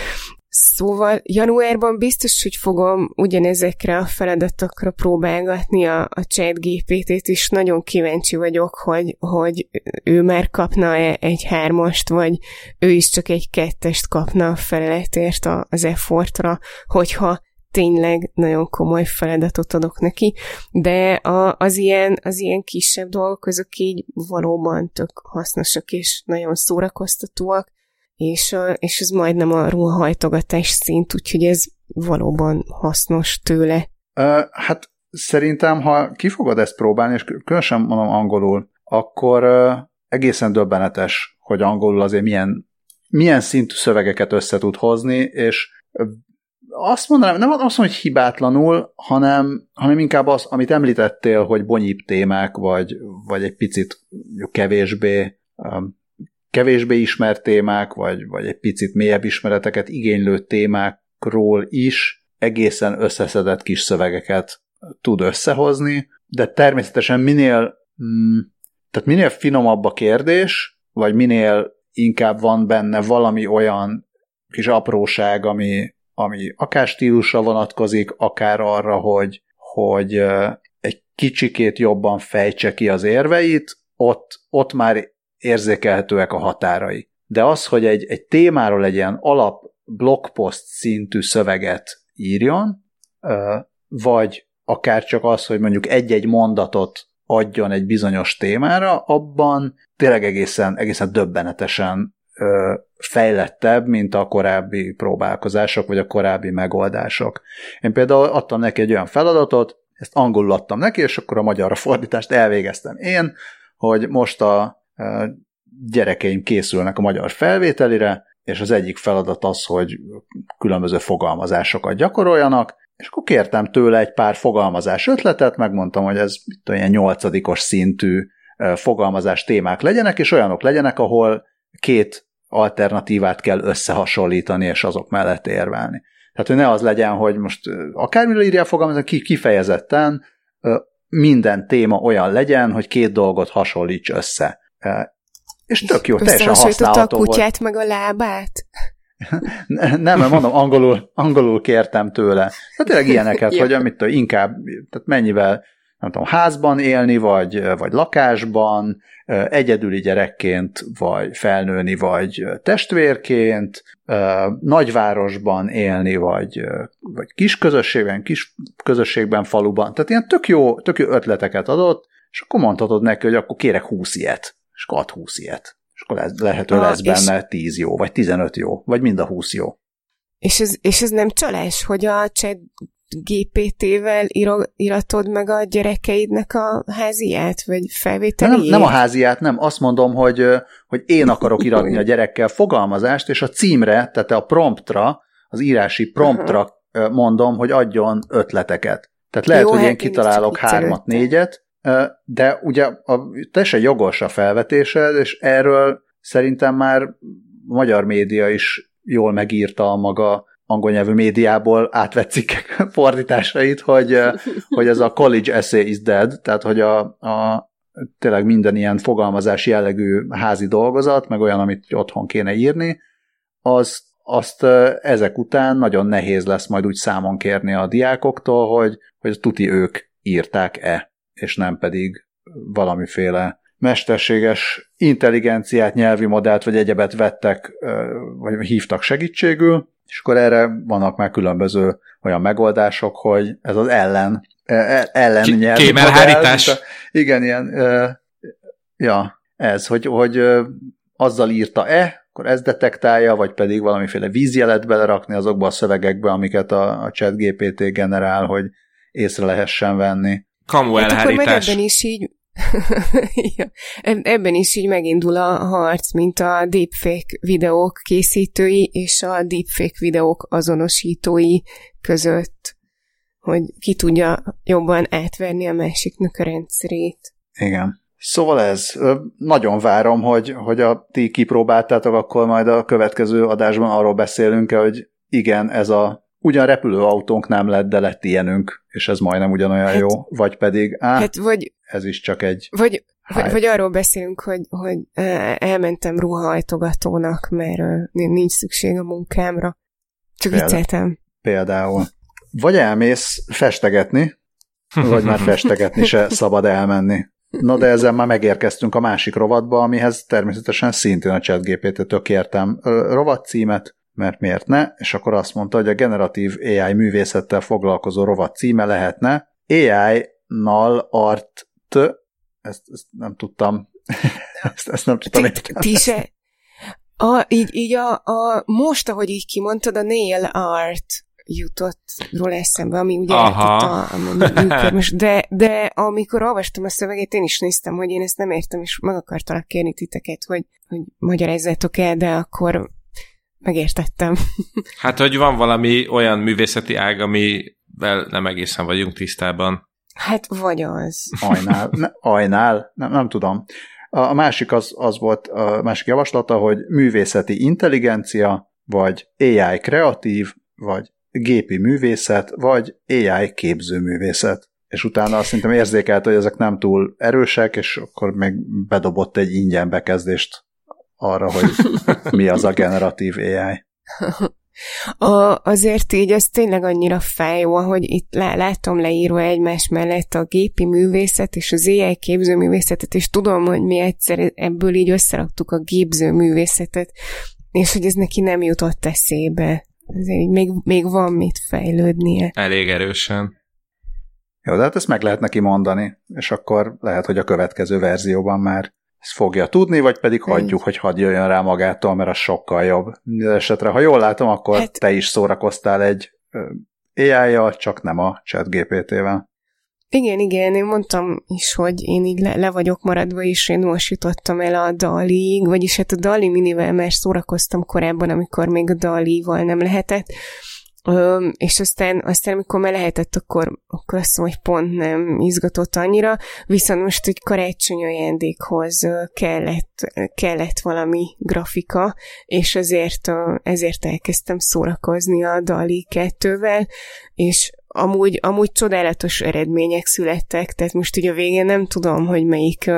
Szóval januárban biztos, hogy fogom ugyanezekre a feladatokra próbálgatni a, a chat GPT-t, és nagyon kíváncsi vagyok, hogy, hogy ő már kapna -e egy hármast, vagy ő is csak egy kettest kapna a feleletért az effortra, hogyha tényleg nagyon komoly feladatot adok neki, de a, az, ilyen, az ilyen kisebb dolgok, azok így valóban tök hasznosak és nagyon szórakoztatóak, és, és ez majdnem a ruhahajtogatás szint, úgyhogy ez valóban hasznos tőle. Uh, hát szerintem, ha ki fogod ezt próbálni, és különösen mondom angolul, akkor uh, egészen döbbenetes, hogy angolul azért milyen, milyen szintű szövegeket össze tud hozni, és azt mondanám, nem azt mondom, hogy hibátlanul, hanem, hanem inkább az, amit említettél, hogy bonyíbb témák, vagy, vagy egy picit kevésbé kevésbé ismert témák, vagy, vagy egy picit mélyebb ismereteket igénylő témákról is egészen összeszedett kis szövegeket tud összehozni, de természetesen minél, mm, tehát minél finomabb a kérdés, vagy minél inkább van benne valami olyan kis apróság, ami, ami akár stílusra vonatkozik, akár arra, hogy, hogy egy kicsikét jobban fejtse ki az érveit, ott, ott már érzékelhetőek a határai. De az, hogy egy, egy témáról egy ilyen alap blogpost szintű szöveget írjon, vagy akár csak az, hogy mondjuk egy-egy mondatot adjon egy bizonyos témára, abban tényleg egészen, egészen döbbenetesen fejlettebb, mint a korábbi próbálkozások, vagy a korábbi megoldások. Én például adtam neki egy olyan feladatot, ezt angolul adtam neki, és akkor a magyarra fordítást elvégeztem én, hogy most a gyerekeim készülnek a magyar felvételire, és az egyik feladat az, hogy különböző fogalmazásokat gyakoroljanak, és akkor kértem tőle egy pár fogalmazás ötletet, megmondtam, hogy ez mit olyan nyolcadikos szintű fogalmazás témák legyenek, és olyanok legyenek, ahol két alternatívát kell összehasonlítani, és azok mellett érvelni. Tehát, hogy ne az legyen, hogy most akármire írja fogalmazni, kifejezetten minden téma olyan legyen, hogy két dolgot hasonlíts össze. És tök jó, teljesen használható a kutyát volt. meg a lábát? nem, mert mondom, angolul, angolul kértem tőle. Tehát tényleg ilyeneket, hogy amit inkább, tehát mennyivel nem tudom, házban élni, vagy, vagy lakásban, egyedüli gyerekként, vagy felnőni, vagy testvérként, nagyvárosban élni, vagy, vagy kis közösségben, kis közösségben, faluban. Tehát ilyen tök jó, tök jó ötleteket adott, és akkor mondhatod neki, hogy akkor kérek 20 ilyet, és akkor ad 20 ilyet. És akkor lesz, lehető lesz benne 10 jó, vagy 15 jó, vagy mind a 20 jó. És ez, és ez nem csalás, hogy a chat GPT-vel iratod meg a gyerekeidnek a háziát, vagy felvételét? Nem, nem a háziát, nem. Azt mondom, hogy, hogy én akarok iratni a gyerekkel fogalmazást, és a címre, tehát a promptra, az írási promptra uh-huh. mondom, hogy adjon ötleteket. Tehát lehet, Jó, hogy hát én kitalálok hármat, négyet, de ugye a, teljesen jogos a felvetésed, és erről szerintem már magyar média is jól megírta a maga angol nyelvű médiából átvett cikkek fordításait, hogy, hogy ez a college essay is dead, tehát hogy a, a tényleg minden ilyen fogalmazás jellegű házi dolgozat, meg olyan, amit otthon kéne írni, az, azt ezek után nagyon nehéz lesz majd úgy számon kérni a diákoktól, hogy, hogy tuti ők írták-e, és nem pedig valamiféle mesterséges intelligenciát, nyelvi modellt vagy egyebet vettek, vagy hívtak segítségül, és akkor erre vannak már különböző olyan megoldások, hogy ez az ellen, e, e, ellen nyelv. Kémelhárítás. Igen, ilyen, ja, ez, hogy, hogy azzal írta-e, akkor ez detektálja, vagy pedig valamiféle vízjelet belerakni azokba a szövegekbe, amiket a, a chat GPT generál, hogy észre lehessen venni. Kamu elhárítás. Hát akkor meg ebben is így ja. Ebben is így megindul a harc, mint a deepfake videók készítői és a deepfake videók azonosítói között, hogy ki tudja jobban átverni a másiknak a rendszerét. Igen. Szóval ez, nagyon várom, hogy, hogy a ti kipróbáltátok, akkor majd a következő adásban arról beszélünk hogy igen, ez a ugyan repülőautónk nem lett, de lett ilyenünk, és ez majdnem ugyanolyan hát, jó, vagy pedig, á, hát vagy, ez is csak egy Vagy, vagy, vagy arról beszélünk, hogy, hogy elmentem ruhahajtogatónak, mert nincs szükség a munkámra. Csak Például. vicceltem. Például. Vagy elmész festegetni, vagy már festegetni se szabad elmenni. Na de ezzel már megérkeztünk a másik rovatba, amihez természetesen szintén a ChatGPT-től kértem rovatcímet, mert miért ne, és akkor azt mondta, hogy a generatív AI művészettel foglalkozó rovat címe lehetne AI-nal art ezt, ezt nem tudtam ezt, ezt nem tudtam Ti se. A, így, így a, a, most, ahogy így kimondtad, a nail art jutott róla eszembe, ami ugye Aha. a, a de, de amikor olvastam a szöveget, én is néztem, hogy én ezt nem értem, és meg akartalak kérni titeket, hogy, hogy magyarázzátok el, de akkor megértettem. Hát, hogy van valami olyan művészeti ág, amivel nem egészen vagyunk tisztában. Hát vagy az. Ajnál, ne, ajnál, nem, nem tudom. A másik az, az volt, a másik javaslata, hogy művészeti intelligencia, vagy AI kreatív, vagy gépi művészet, vagy AI képzőművészet. És utána azt szerintem érzékelt, hogy ezek nem túl erősek, és akkor még bedobott egy ingyen bekezdést arra, hogy mi az a generatív AI. A, azért így ez tényleg annyira fájó, hogy itt lá, látom leírva egymás mellett a gépi művészet és az AI képzőművészetet, és tudom, hogy mi egyszer ebből így összeraktuk a képzőművészetet, és hogy ez neki nem jutott eszébe. Ezért így még, még van mit fejlődnie. Elég erősen. Jó, de hát ezt meg lehet neki mondani, és akkor lehet, hogy a következő verzióban már ezt fogja tudni, vagy pedig hagyjuk, hogy hadd jöjjön rá magától, mert az sokkal jobb. Minden esetre, ha jól látom, akkor hát... te is szórakoztál egy ai csak nem a chat GPT-vel. Igen, igen, én mondtam is, hogy én így le, le vagyok maradva, és én most jutottam el a Dali-ig, vagyis hát a Dali minivel már szórakoztam korábban, amikor még a Dali-val nem lehetett, Ö, és aztán, aztán amikor már lehetett, akkor, akkor azt mondom, hogy pont nem izgatott annyira, viszont most egy karácsony ajándékhoz kellett, kellett valami grafika, és ezért, ezért elkezdtem szórakozni a Dali 2-vel, és amúgy, amúgy csodálatos eredmények születtek, tehát most ugye a végén nem tudom, hogy melyik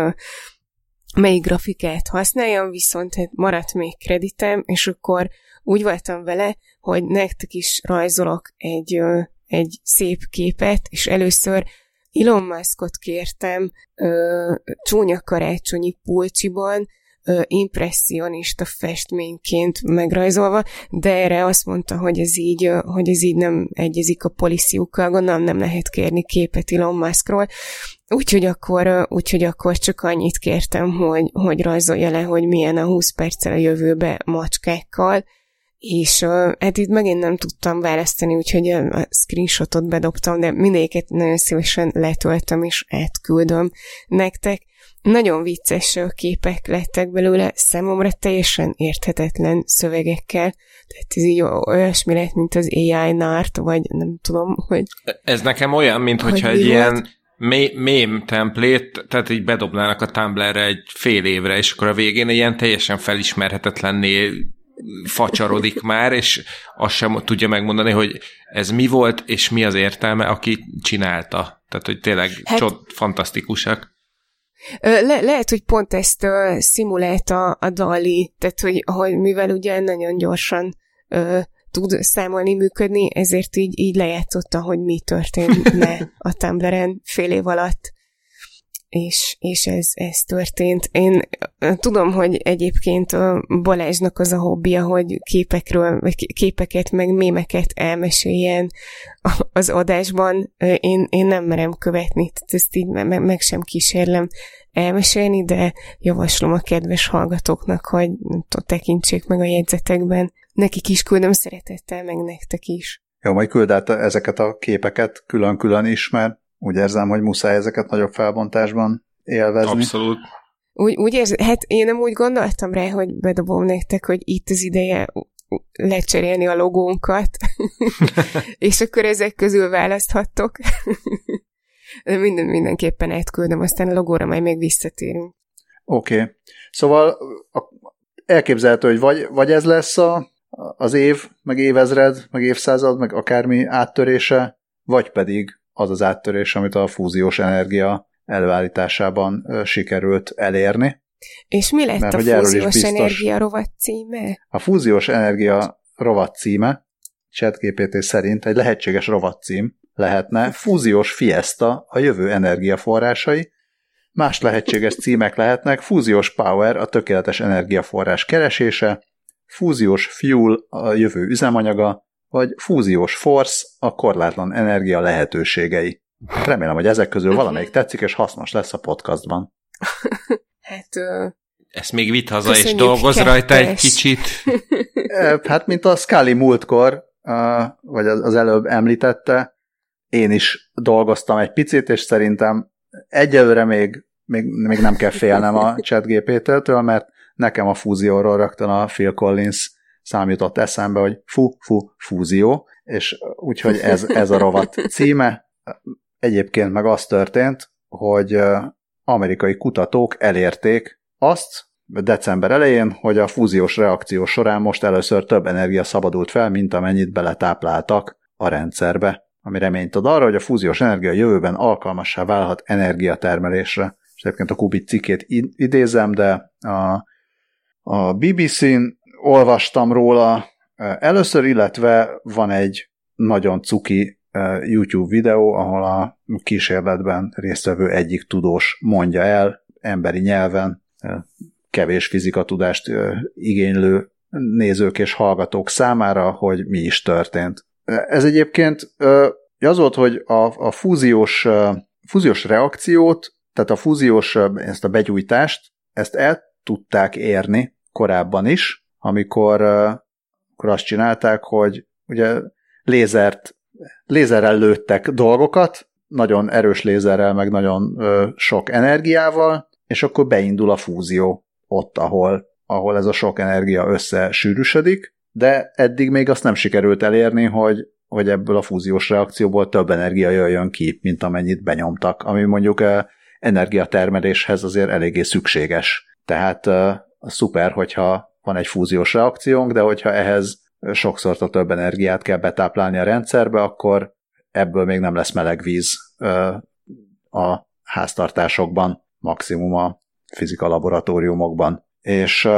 melyik grafikát használjam, viszont hát maradt még kreditem, és akkor úgy voltam vele, hogy nektek is rajzolok egy, egy szép képet, és először Elon Muskot kértem ö, csúnya karácsonyi pulcsiban, ö, impressionista festményként megrajzolva, de erre azt mondta, hogy ez így, hogy ez így nem egyezik a policyukkal, gondolom nem lehet kérni képet Elon Muskról, Úgyhogy akkor, úgyhogy akkor csak annyit kértem, hogy, hogy rajzolja le, hogy milyen a 20 perccel a jövőbe macskákkal, és uh, hát itt megint nem tudtam választani, úgyhogy a screenshotot bedobtam, de mindegyiket nagyon szívesen letöltöm és átküldöm nektek. Nagyon vicces képek lettek belőle, számomra teljesen érthetetlen szövegekkel, tehát ez így olyasmi lett, mint az AI NART, vagy nem tudom, hogy... Ez nekem olyan, mint hogy hogyha egy volt? ilyen mém templét, tehát így bedobnának a Tumblr-re egy fél évre, és akkor a végén ilyen teljesen felismerhetetlenné facsarodik már, és azt sem tudja megmondani, hogy ez mi volt, és mi az értelme, aki csinálta. Tehát, hogy tényleg hát, csod, fantasztikusak. Le- lehet, hogy pont ezt uh, szimulálta a Dali, tehát, hogy, hogy mivel ugye nagyon gyorsan uh, tud számolni, működni, ezért így, így lejátszotta, hogy mi történt a Tumblr-en fél év alatt és, és ez, ez történt. Én tudom, hogy egyébként a Balázsnak az a hobbija, hogy képekről, vagy képeket, meg mémeket elmeséljen az adásban. Én, én nem merem követni, tehát ezt így meg, meg sem kísérlem elmesélni, de javaslom a kedves hallgatóknak, hogy tekintsék meg a jegyzetekben. Nekik is küldöm szeretettel, meg nektek is. Jó, majd küld át ezeket a képeket külön-külön is, mert úgy érzem, hogy muszáj ezeket nagyobb felbontásban élvezni. Abszolút. Úgy, úgy érz, hát én nem úgy gondoltam rá, hogy bedobom nektek, hogy itt az ideje lecserélni a logónkat, és akkor ezek közül választhattok. De minden, mindenképpen átküldöm, aztán a logóra majd még visszatérünk. Oké. Okay. Szóval elképzelhető, hogy vagy, vagy ez lesz a, az év, meg évezred, meg évszázad, meg akármi áttörése, vagy pedig az az áttörés, amit a fúziós energia előállításában sikerült elérni. És mi lett Mert, a fúziós biztos, energia rovat címe? A fúziós energia rovat címe, ChatGPT szerint egy lehetséges rovat cím lehetne fúziós fiesta a jövő energiaforrásai, más lehetséges címek lehetnek fúziós power a tökéletes energiaforrás keresése, fúziós fuel a jövő üzemanyaga, vagy fúziós force a korlátlan energia lehetőségei. Remélem, hogy ezek közül valamelyik tetszik, és hasznos lesz a podcastban. hát... Uh... Ezt még vitt haza, és dolgoz kettes. rajta egy kicsit. hát, mint a Scully múltkor, vagy az előbb említette, én is dolgoztam egy picit, és szerintem egyelőre még, még, még nem kell félnem a ChatGPT-től, mert nekem a fúzióról rögtön a Phil Collins szám jutott eszembe, hogy fu, fu, fúzió, és úgyhogy ez, ez a rovat címe. Egyébként meg az történt, hogy amerikai kutatók elérték azt december elején, hogy a fúziós reakció során most először több energia szabadult fel, mint amennyit beletápláltak a rendszerbe, ami reményt ad arra, hogy a fúziós energia jövőben alkalmassá válhat energiatermelésre. És egyébként a Kubit cikkét idézem, de a, a BBC-n olvastam róla először, illetve van egy nagyon cuki YouTube videó, ahol a kísérletben résztvevő egyik tudós mondja el emberi nyelven, kevés fizikatudást igénylő nézők és hallgatók számára, hogy mi is történt. Ez egyébként az volt, hogy a, a fúziós, fúziós reakciót, tehát a fúziós, ezt a begyújtást, ezt el tudták érni korábban is, amikor, amikor azt csinálták, hogy ugye lézert lézerrel lőttek dolgokat, nagyon erős lézerrel, meg nagyon sok energiával, és akkor beindul a fúzió ott, ahol, ahol ez a sok energia összesűrűsödik, de eddig még azt nem sikerült elérni, hogy, hogy ebből a fúziós reakcióból több energia jöjjön ki, mint amennyit benyomtak, ami mondjuk energiatermeléshez azért eléggé szükséges. Tehát szuper, hogyha van egy fúziós reakciónk, de hogyha ehhez sokszor több energiát kell betáplálni a rendszerbe, akkor ebből még nem lesz meleg víz a háztartásokban, maximum a fizika laboratóriumokban. És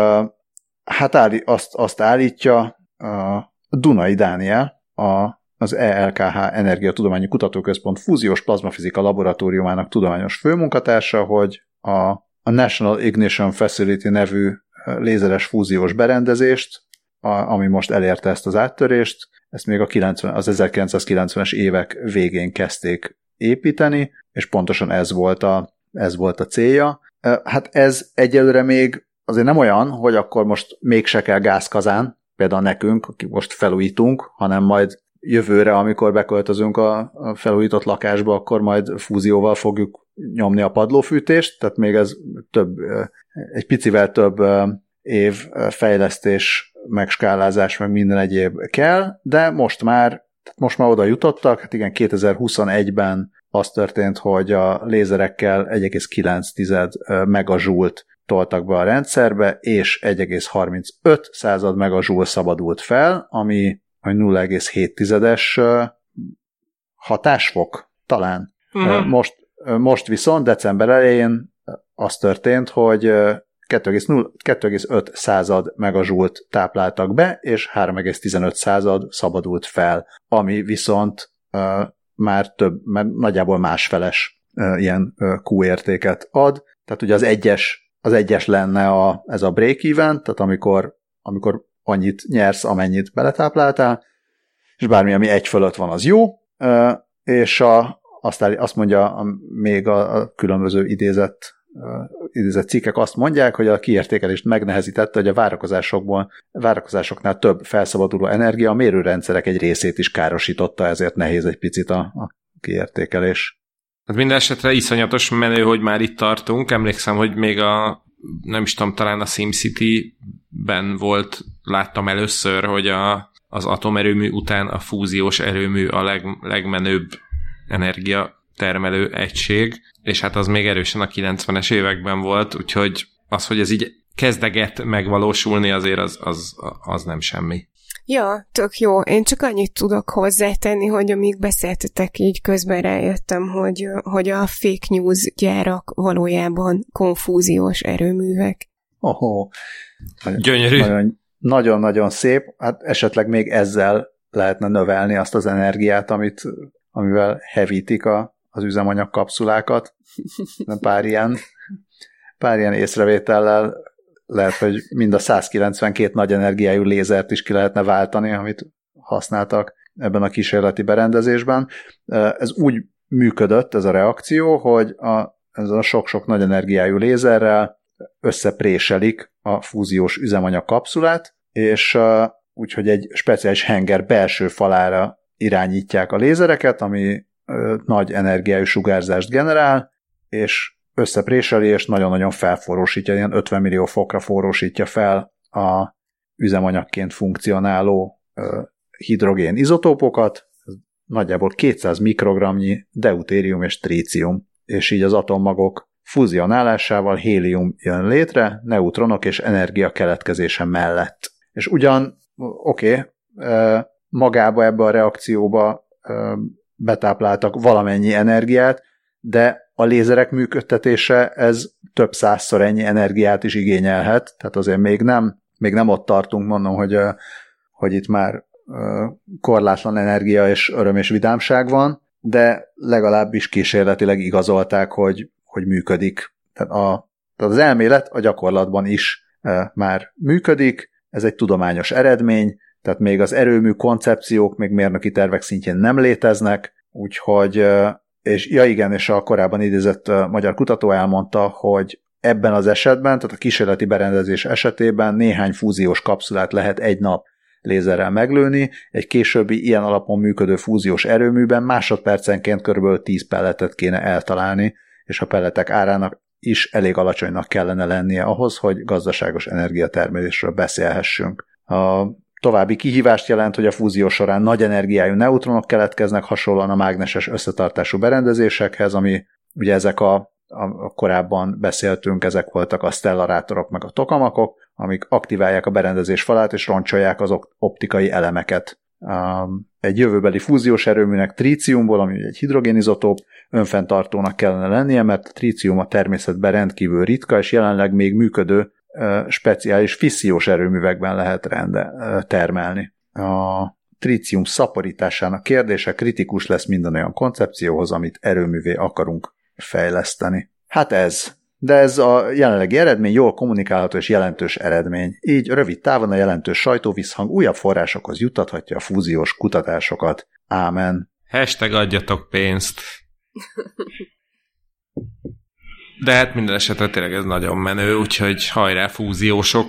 hát állí, azt, azt állítja a Dunai Dániel, a az ELKH Energiatudományi Kutatóközpont fúziós plazmafizika laboratóriumának tudományos főmunkatársa, hogy a, a National Ignition Facility nevű lézeres fúziós berendezést, a, ami most elérte ezt az áttörést, ezt még a 90, az 1990-es évek végén kezdték építeni, és pontosan ez volt a, ez volt a célja. Hát ez egyelőre még azért nem olyan, hogy akkor most mégse kell gázkazán, például nekünk, akik most felújítunk, hanem majd jövőre, amikor beköltözünk a felújított lakásba, akkor majd fúzióval fogjuk nyomni a padlófűtést, tehát még ez több, egy picivel több év fejlesztés, megskálázás, meg minden egyéb kell, de most már, most már oda jutottak, hát igen, 2021-ben az történt, hogy a lézerekkel 1,9 megazsult toltak be a rendszerbe, és 1,35 század megazsúl szabadult fel, ami 0,7-es hatásfok talán. Uh-huh. Most, most viszont december elején az történt, hogy 2,5 század megazsult tápláltak be, és 3,15 század szabadult fel, ami viszont már több, mert nagyjából másfeles ilyen Q értéket ad. Tehát ugye az egyes, az egyes lenne a, ez a break-even, tehát amikor, amikor annyit nyersz, amennyit beletápláltál, és bármi, ami egy fölött van, az jó, és a, azt, azt mondja a, még a, a különböző idézett idézett cikkek azt mondják, hogy a kiértékelést megnehezítette, hogy a várakozásokból, várakozásoknál több felszabaduló energia a mérőrendszerek egy részét is károsította, ezért nehéz egy picit a, a kiértékelés. Hát minden esetre iszonyatos menő, hogy már itt tartunk. Emlékszem, hogy még a nem is tudom, talán a SimCity-ben volt, láttam először, hogy a, az atomerőmű után a fúziós erőmű a leg, legmenőbb energia termelő egység, és hát az még erősen a 90-es években volt, úgyhogy az, hogy ez így kezdeget megvalósulni, azért az, az, az nem semmi. Ja, tök jó. Én csak annyit tudok hozzátenni, hogy amíg beszéltetek, így közben rájöttem, hogy, hogy a fake news gyárak valójában konfúziós erőművek. Ohó. Gyönyörű. Nagyon-nagyon szép. Hát esetleg még ezzel lehetne növelni azt az energiát, amit, amivel hevítik a az üzemanyag kapszulákat, pár ilyen, pár ilyen észrevétellel lehet, hogy mind a 192 nagy energiájú lézert is ki lehetne váltani, amit használtak ebben a kísérleti berendezésben. Ez úgy működött, ez a reakció, hogy a, ez a sok-sok nagy energiájú lézerrel összepréselik a fúziós üzemanyag kapszulát, és úgyhogy egy speciális henger belső falára irányítják a lézereket, ami nagy energiájú sugárzást generál, és összepréseli, és nagyon-nagyon felforrósítja, ilyen 50 millió fokra forrósítja fel a üzemanyagként funkcionáló hidrogén izotópokat, nagyjából 200 mikrogramnyi deutérium és trícium, és így az atommagok fúzionálásával hélium jön létre, neutronok és energia keletkezése mellett. És ugyan, oké, okay, magába ebbe a reakcióba betápláltak valamennyi energiát, de a lézerek működtetése ez több százszor ennyi energiát is igényelhet, tehát azért még nem, még nem ott tartunk, mondom, hogy, hogy itt már korlátlan energia és öröm és vidámság van, de legalábbis kísérletileg igazolták, hogy, hogy működik. Tehát, a, tehát az elmélet a gyakorlatban is már működik, ez egy tudományos eredmény, tehát még az erőmű koncepciók még mérnöki tervek szintjén nem léteznek, úgyhogy, és ja igen, és a korábban idézett magyar kutató elmondta, hogy ebben az esetben, tehát a kísérleti berendezés esetében néhány fúziós kapszulát lehet egy nap lézerrel meglőni, egy későbbi ilyen alapon működő fúziós erőműben másodpercenként kb. 10 pelletet kéne eltalálni, és a pelletek árának is elég alacsonynak kellene lennie ahhoz, hogy gazdaságos energiatermelésről beszélhessünk. A További kihívást jelent, hogy a fúzió során nagy energiájú neutronok keletkeznek hasonlóan a mágneses összetartású berendezésekhez, ami ugye ezek a, a korábban beszéltünk, ezek voltak a stellarátorok meg a tokamakok, amik aktiválják a berendezés falát és roncsolják az optikai elemeket. Egy jövőbeli fúziós erőműnek tríciumból, ami egy hidrogénizotóp, önfenntartónak kellene lennie, mert a trícium a természetben rendkívül ritka, és jelenleg még működő speciális fissziós erőművekben lehet rende, termelni. A, trícium szaporításának kérdése kritikus lesz minden olyan koncepcióhoz, amit erőművé akarunk fejleszteni. Hát ez. De ez a jelenlegi eredmény jól kommunikálható és jelentős eredmény. Így rövid távon a jelentős sajtóvisszhang újabb forrásokhoz juttathatja a fúziós kutatásokat. Ámen. Hashtag adjatok pénzt. De hát minden esetre tényleg ez nagyon menő, úgyhogy hajrá fúziósok.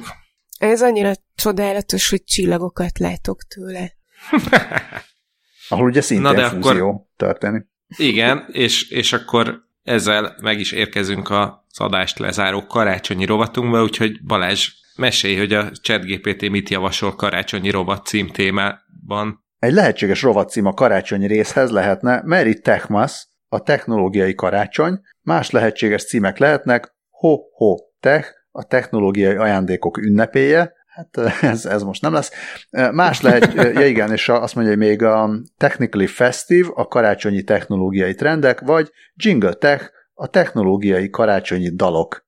Ez annyira csodálatos, hogy csillagokat látok tőle. Ahol ugye szintén Na de fúzió akkor- történik. Igen, és, és akkor ezzel meg is érkezünk az adást lezáró karácsonyi rovatunkba, úgyhogy Balázs, mesélj, hogy a ChatGPT mit javasol karácsonyi rovat címtémában. Egy lehetséges rovatcím a karácsonyi részhez lehetne Merry Techmas, a technológiai karácsony, más lehetséges címek lehetnek Ho-Ho Tech, a technológiai ajándékok ünnepéje, hát ez, ez most nem lesz. Más lehet, ja igen, és azt mondja, hogy még a Technically Festive, a karácsonyi technológiai trendek, vagy Jingle Tech, a technológiai karácsonyi dalok.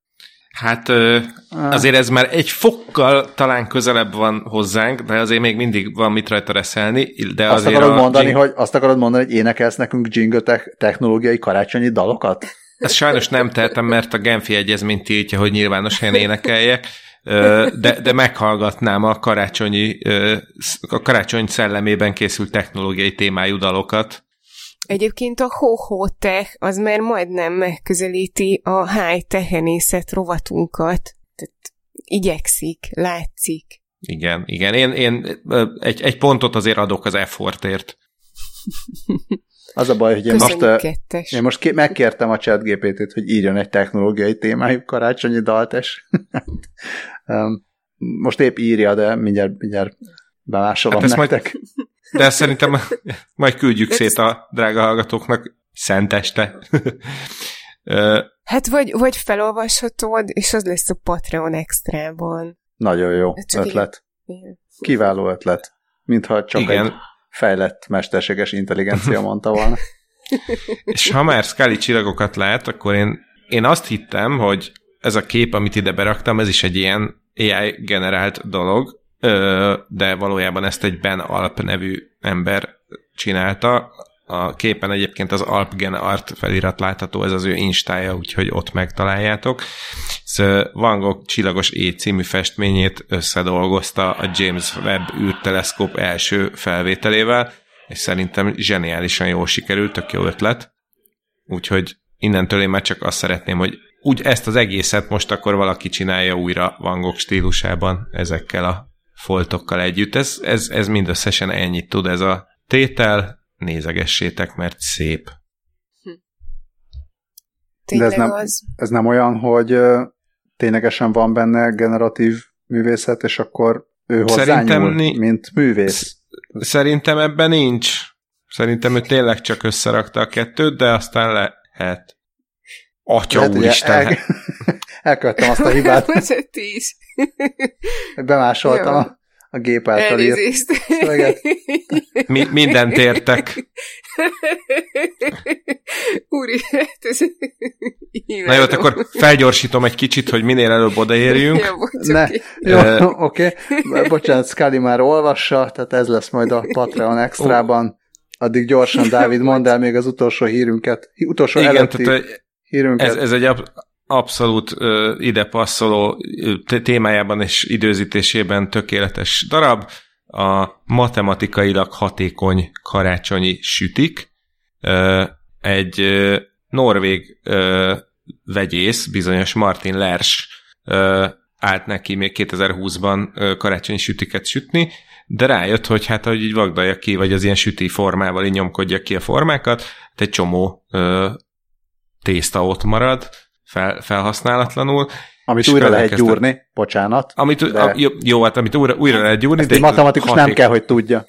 Hát ö, azért ez már egy fokkal talán közelebb van hozzánk, de azért még mindig van mit rajta reszelni, de Azt azért akarod, a mondani, Jing- hogy, azt akarod mondani, hogy énekelsz nekünk Jingle Tech technológiai karácsonyi dalokat? Ezt sajnos nem tehetem, mert a Genfi Egyezmény tiltja, hogy nyilvános helyen énekeljek, de, de meghallgatnám a karácsonyi, a karácsony szellemében készült technológiai témájú dalokat. Egyébként a ho tech az már majdnem megközelíti a high tehenészet rovatunkat. Tehát igyekszik, látszik. Igen, igen. Én, én egy, egy pontot azért adok az effortért. Az a baj, hogy én most, Köszönjük, ö, kettes. én most ké- megkértem a chat GPT-t, hogy írjon egy technológiai témájú karácsonyi dalt, és most épp írja, de mindjárt, mindjárt bemásolom Hát ezt majd- nektek. De szerintem majd küldjük szét a drága hallgatóknak szenteste. Hát vagy, vagy felolvashatod, és az lesz a Patreon extrában. Nagyon jó csak ötlet. Igen. Kiváló ötlet. Mintha csak Igen. egy fejlett mesterséges intelligencia mondta volna. És ha már Scully csillagokat lát, akkor én, én azt hittem, hogy ez a kép, amit ide beraktam, ez is egy ilyen AI generált dolog, de valójában ezt egy Ben Alp nevű ember csinálta. A képen egyébként az Alp Gen Art felirat látható, ez az ő instája, úgyhogy ott megtaláljátok. Van Gogh csillagos E című festményét összedolgozta a James Webb űrteleszkóp első felvételével, és szerintem zseniálisan jól sikerült, tök jó ötlet. Úgyhogy innentől én már csak azt szeretném, hogy úgy ezt az egészet most akkor valaki csinálja újra Van Gogh stílusában ezekkel a foltokkal együtt. Ez, ez, ez mindösszesen ennyit tud ez a tétel, nézegessétek, mert szép. Tényleg nem- az. Ez nem olyan, hogy ténylegesen van benne generatív művészet, és akkor ő Szerintem hozzányúl, ni- mint művész. Szerintem ebben nincs. Szerintem ő tényleg csak összerakta a kettőt, de aztán lehet. Atya Lehet, úristen, el, hát elkövettem azt a hibát, ti is. hogy bemásoltam Jó. a, a gép által írt Elnézést. szöveget. mi, mindent értek. Úri, hát ez... Na jó, hát akkor felgyorsítom egy kicsit, hogy minél előbb odaérjünk. Ja, Ne, oké. jó, Ö, oké. Okay. Bocsánat, Scully már olvassa, tehát ez lesz majd a Patreon extrában. Addig gyorsan, Dávid, mondd el még az utolsó hírünket. Utolsó Igen, előtti tehát hírünket. ez, ez egy abszolút ide passzoló témájában és időzítésében tökéletes darab. A matematikailag hatékony karácsonyi sütik. Egy norvég ö, vegyész, bizonyos Martin Lers ö, állt neki még 2020-ban ö, karácsonyi sütiket sütni, de rájött, hogy hát, hogy így vagdalja ki, vagy az ilyen süti formával így nyomkodja ki a formákat, hát egy csomó ö, tészta ott marad, fel, felhasználatlanul. Amit újra lehet gyúrni, bocsánat. Amit, De- a, jó, jó, hát amit újra, újra lehet gyúrni, Ezt egy matematikus nem haték- kell, hogy tudja.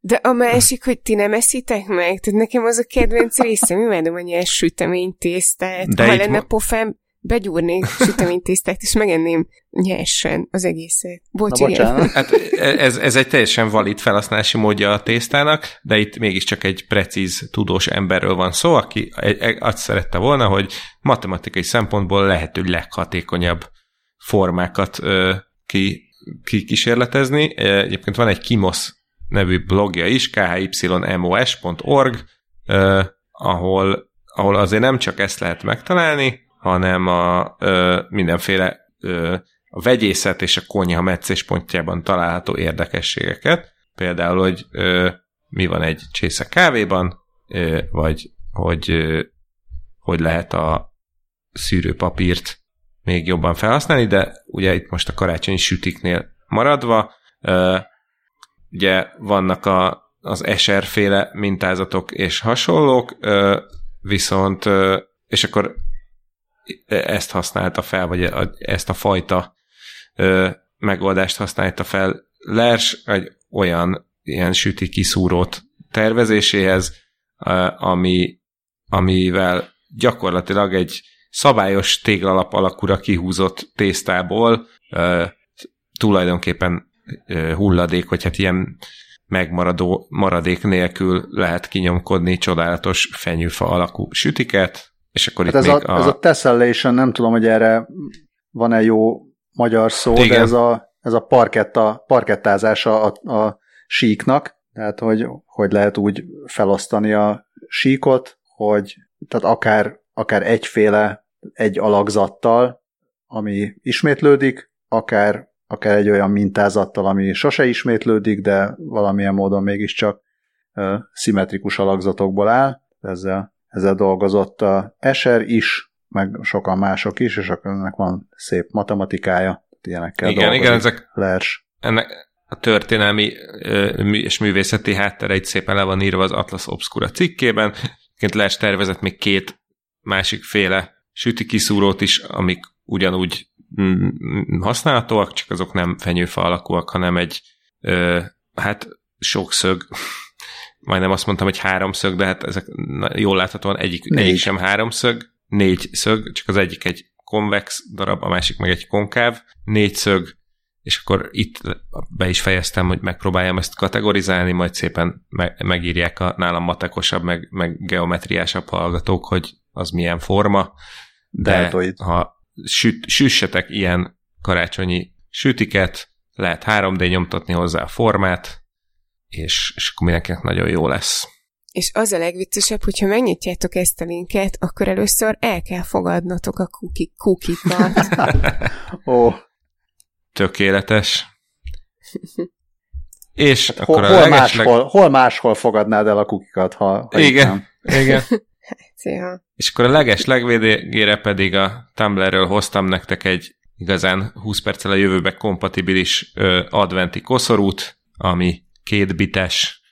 De a másik, hogy ti nem eszitek meg? Tehát nekem az a kedvenc részem, imádom a nyers süteménytésztát. De ha lenne mo- pofám, begyúrnék süteménytésztát, és megenném nyersen az egészet. Bocs, Na, igen. bocsánat. Hát ez, ez egy teljesen valid felhasználási módja a tésztának, de itt mégiscsak egy precíz, tudós emberről van szó, aki egy- egy- azt szerette volna, hogy matematikai szempontból lehető leghatékonyabb formákat ö, ki, ki kísérletezni. Egyébként van egy Kimos nevű blogja is, khymos.org, ahol, ahol azért nem csak ezt lehet megtalálni, hanem a uh, mindenféle uh, a vegyészet és a konyha meccéspontjában található érdekességeket. Például, hogy ö, mi van egy csésze kávéban, ö, vagy hogy ö, hogy lehet a szűrőpapírt még jobban felhasználni, de ugye itt most a karácsonyi sütiknél maradva, ö, ugye vannak a, az eserféle mintázatok és hasonlók, ö, viszont, ö, és akkor ezt használta fel, vagy ezt a fajta megoldást használta fel Lers egy olyan ilyen süti kiszúrót tervezéséhez, ami, amivel gyakorlatilag egy szabályos téglalap alakúra kihúzott tésztából tulajdonképpen hulladék, vagy hát ilyen megmaradó maradék nélkül lehet kinyomkodni csodálatos fenyőfa alakú sütiket, és akkor hát itt ez, még a, a... ez a tessellation, nem tudom, hogy erre van-e jó magyar szó, Igen. de ez a, ez a parketta, parkettázása a, a síknak, tehát hogy, hogy lehet úgy felosztani a síkot, hogy tehát akár, akár egyféle, egy alakzattal, ami ismétlődik, akár, akár egy olyan mintázattal, ami sose ismétlődik, de valamilyen módon mégiscsak uh, szimmetrikus alakzatokból áll. Ezzel, ezzel dolgozott a Escher is, meg sokan mások is, és akkor ennek van szép matematikája, ilyenekkel Igen, dolgozik. igen, ezek Lers. ennek a történelmi és művészeti háttere egy szépen le van írva az Atlas Obscura cikkében. Egyébként Lers tervezett még két másik féle süti kiszúrót is, amik ugyanúgy mm, használhatóak, csak azok nem fenyőfa alakúak, hanem egy ö, hát sokszög, majdnem azt mondtam, hogy háromszög, de hát ezek jól láthatóan egyik, egyik sem háromszög, négy szög, csak az egyik egy konvex darab, a másik meg egy konkáv, négy szög, és akkor itt be is fejeztem, hogy megpróbáljam ezt kategorizálni, majd szépen megírják a nálam matekosabb, meg, meg geometriásabb hallgatók, hogy az milyen forma, de Deltoid. ha süt, süssetek ilyen karácsonyi sütiket, lehet 3D nyomtatni hozzá a formát, és, és akkor mindenkinek nagyon jó lesz. És az a legviccesebb, hogyha megnyitjátok ezt a linket, akkor először el kell fogadnotok a kuki, kukikat. Ó. Tökéletes. És hát akkor hol, a hol, legesleg... máshol, hol máshol fogadnád el a kukikat, ha, ha Igen, igen. Szia. És akkor a leges legvégére pedig a Tumblr-ről hoztam nektek egy igazán 20 perccel a jövőbe kompatibilis ö, adventi koszorút, ami két bites,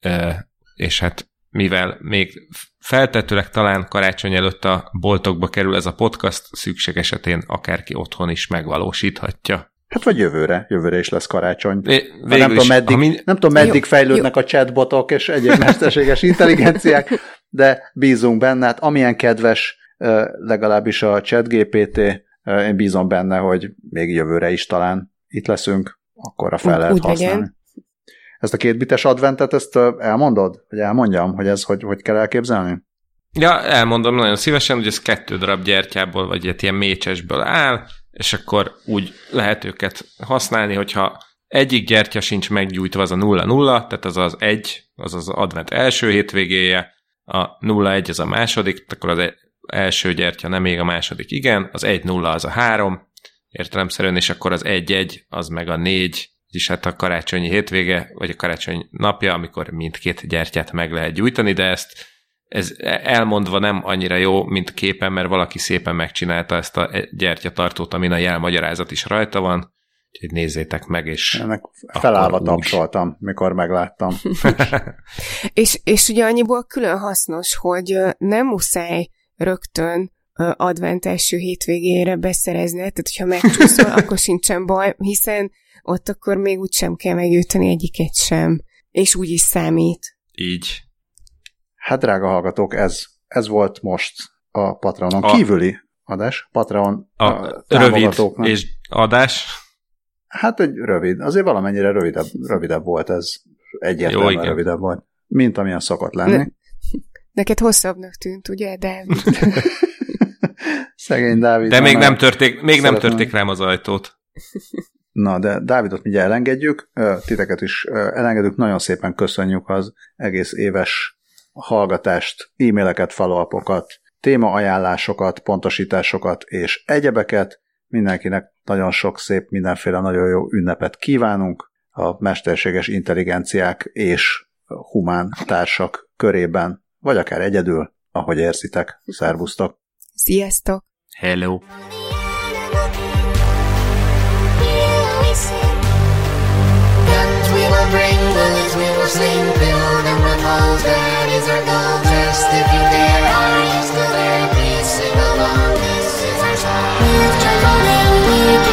ö, és hát mivel még feltetőleg talán karácsony előtt a boltokba kerül ez a podcast, szükség esetén akárki otthon is megvalósíthatja. Hát vagy jövőre, jövőre is lesz karácsony. É, nem, tudom, meddig, mi... nem tudom, meddig jó, fejlődnek jó. a chatbotok és egyéb mesterséges intelligenciák, de bízunk benne, hát amilyen kedves legalábbis a ChatGPT, én bízom benne, hogy még jövőre is talán itt leszünk, akkor a fel lehet használni. Legyen. Ezt a kétbites adventet, ezt elmondod? Hogy elmondjam, hogy ez hogy, hogy kell elképzelni? Ja, elmondom nagyon szívesen, hogy ez kettő darab gyertyából, vagy egy ilyen mécsesből áll, és akkor úgy lehet őket használni, hogyha egyik gyertya sincs meggyújtva, az a 0-0, tehát az az egy, az az advent első hétvégéje, a 0-1 az a második, akkor az első gyertya nem még a második igen, az 1-0 az a három, értelemszerűen, és akkor az 1-1 az meg a négy, és hát a karácsonyi hétvége, vagy a karácsony napja, amikor mindkét gyertyát meg lehet gyújtani, de ezt ez elmondva nem annyira jó, mint képen, mert valaki szépen megcsinálta ezt a gyertyatartót, amin a jelmagyarázat is rajta van, úgyhogy nézzétek meg, és Ennek felállva tapsoltam, mikor megláttam. és, és ugye annyiból külön hasznos, hogy nem muszáj rögtön advent első hétvégére beszerezni, tehát hogyha megcsúszol, akkor sincsen baj, hiszen ott akkor még úgy sem kell megüteni egyiket sem, és úgy is számít. Így. Hát drága hallgatók, ez, ez volt most a Patreonon a, kívüli adás. Patreon a, a rövid és adás. Hát egy rövid, azért valamennyire rövidebb, rövidebb volt ez. Egyértelműen Jó, rövidebb volt, mint amilyen szokott lenni. Ne, neked hosszabbnak tűnt, ugye, Dávid? Szegény Dávid. De még nem törték, még nem törték rám az ajtót. Na, de Dávidot mindjárt elengedjük, titeket is elengedünk, nagyon szépen köszönjük az egész éves hallgatást, e-maileket, follow témaajánlásokat, pontosításokat és egyebeket. Mindenkinek nagyon sok szép, mindenféle nagyon jó ünnepet kívánunk a mesterséges intelligenciák és humán társak körében, vagy akár egyedül, ahogy érzitek. Szervusztok! Sziasztok! Hello! Bullets we will sling, build and that is our goal. Just if you dare, are you still there? Please sing along, this is our song. We're traveling,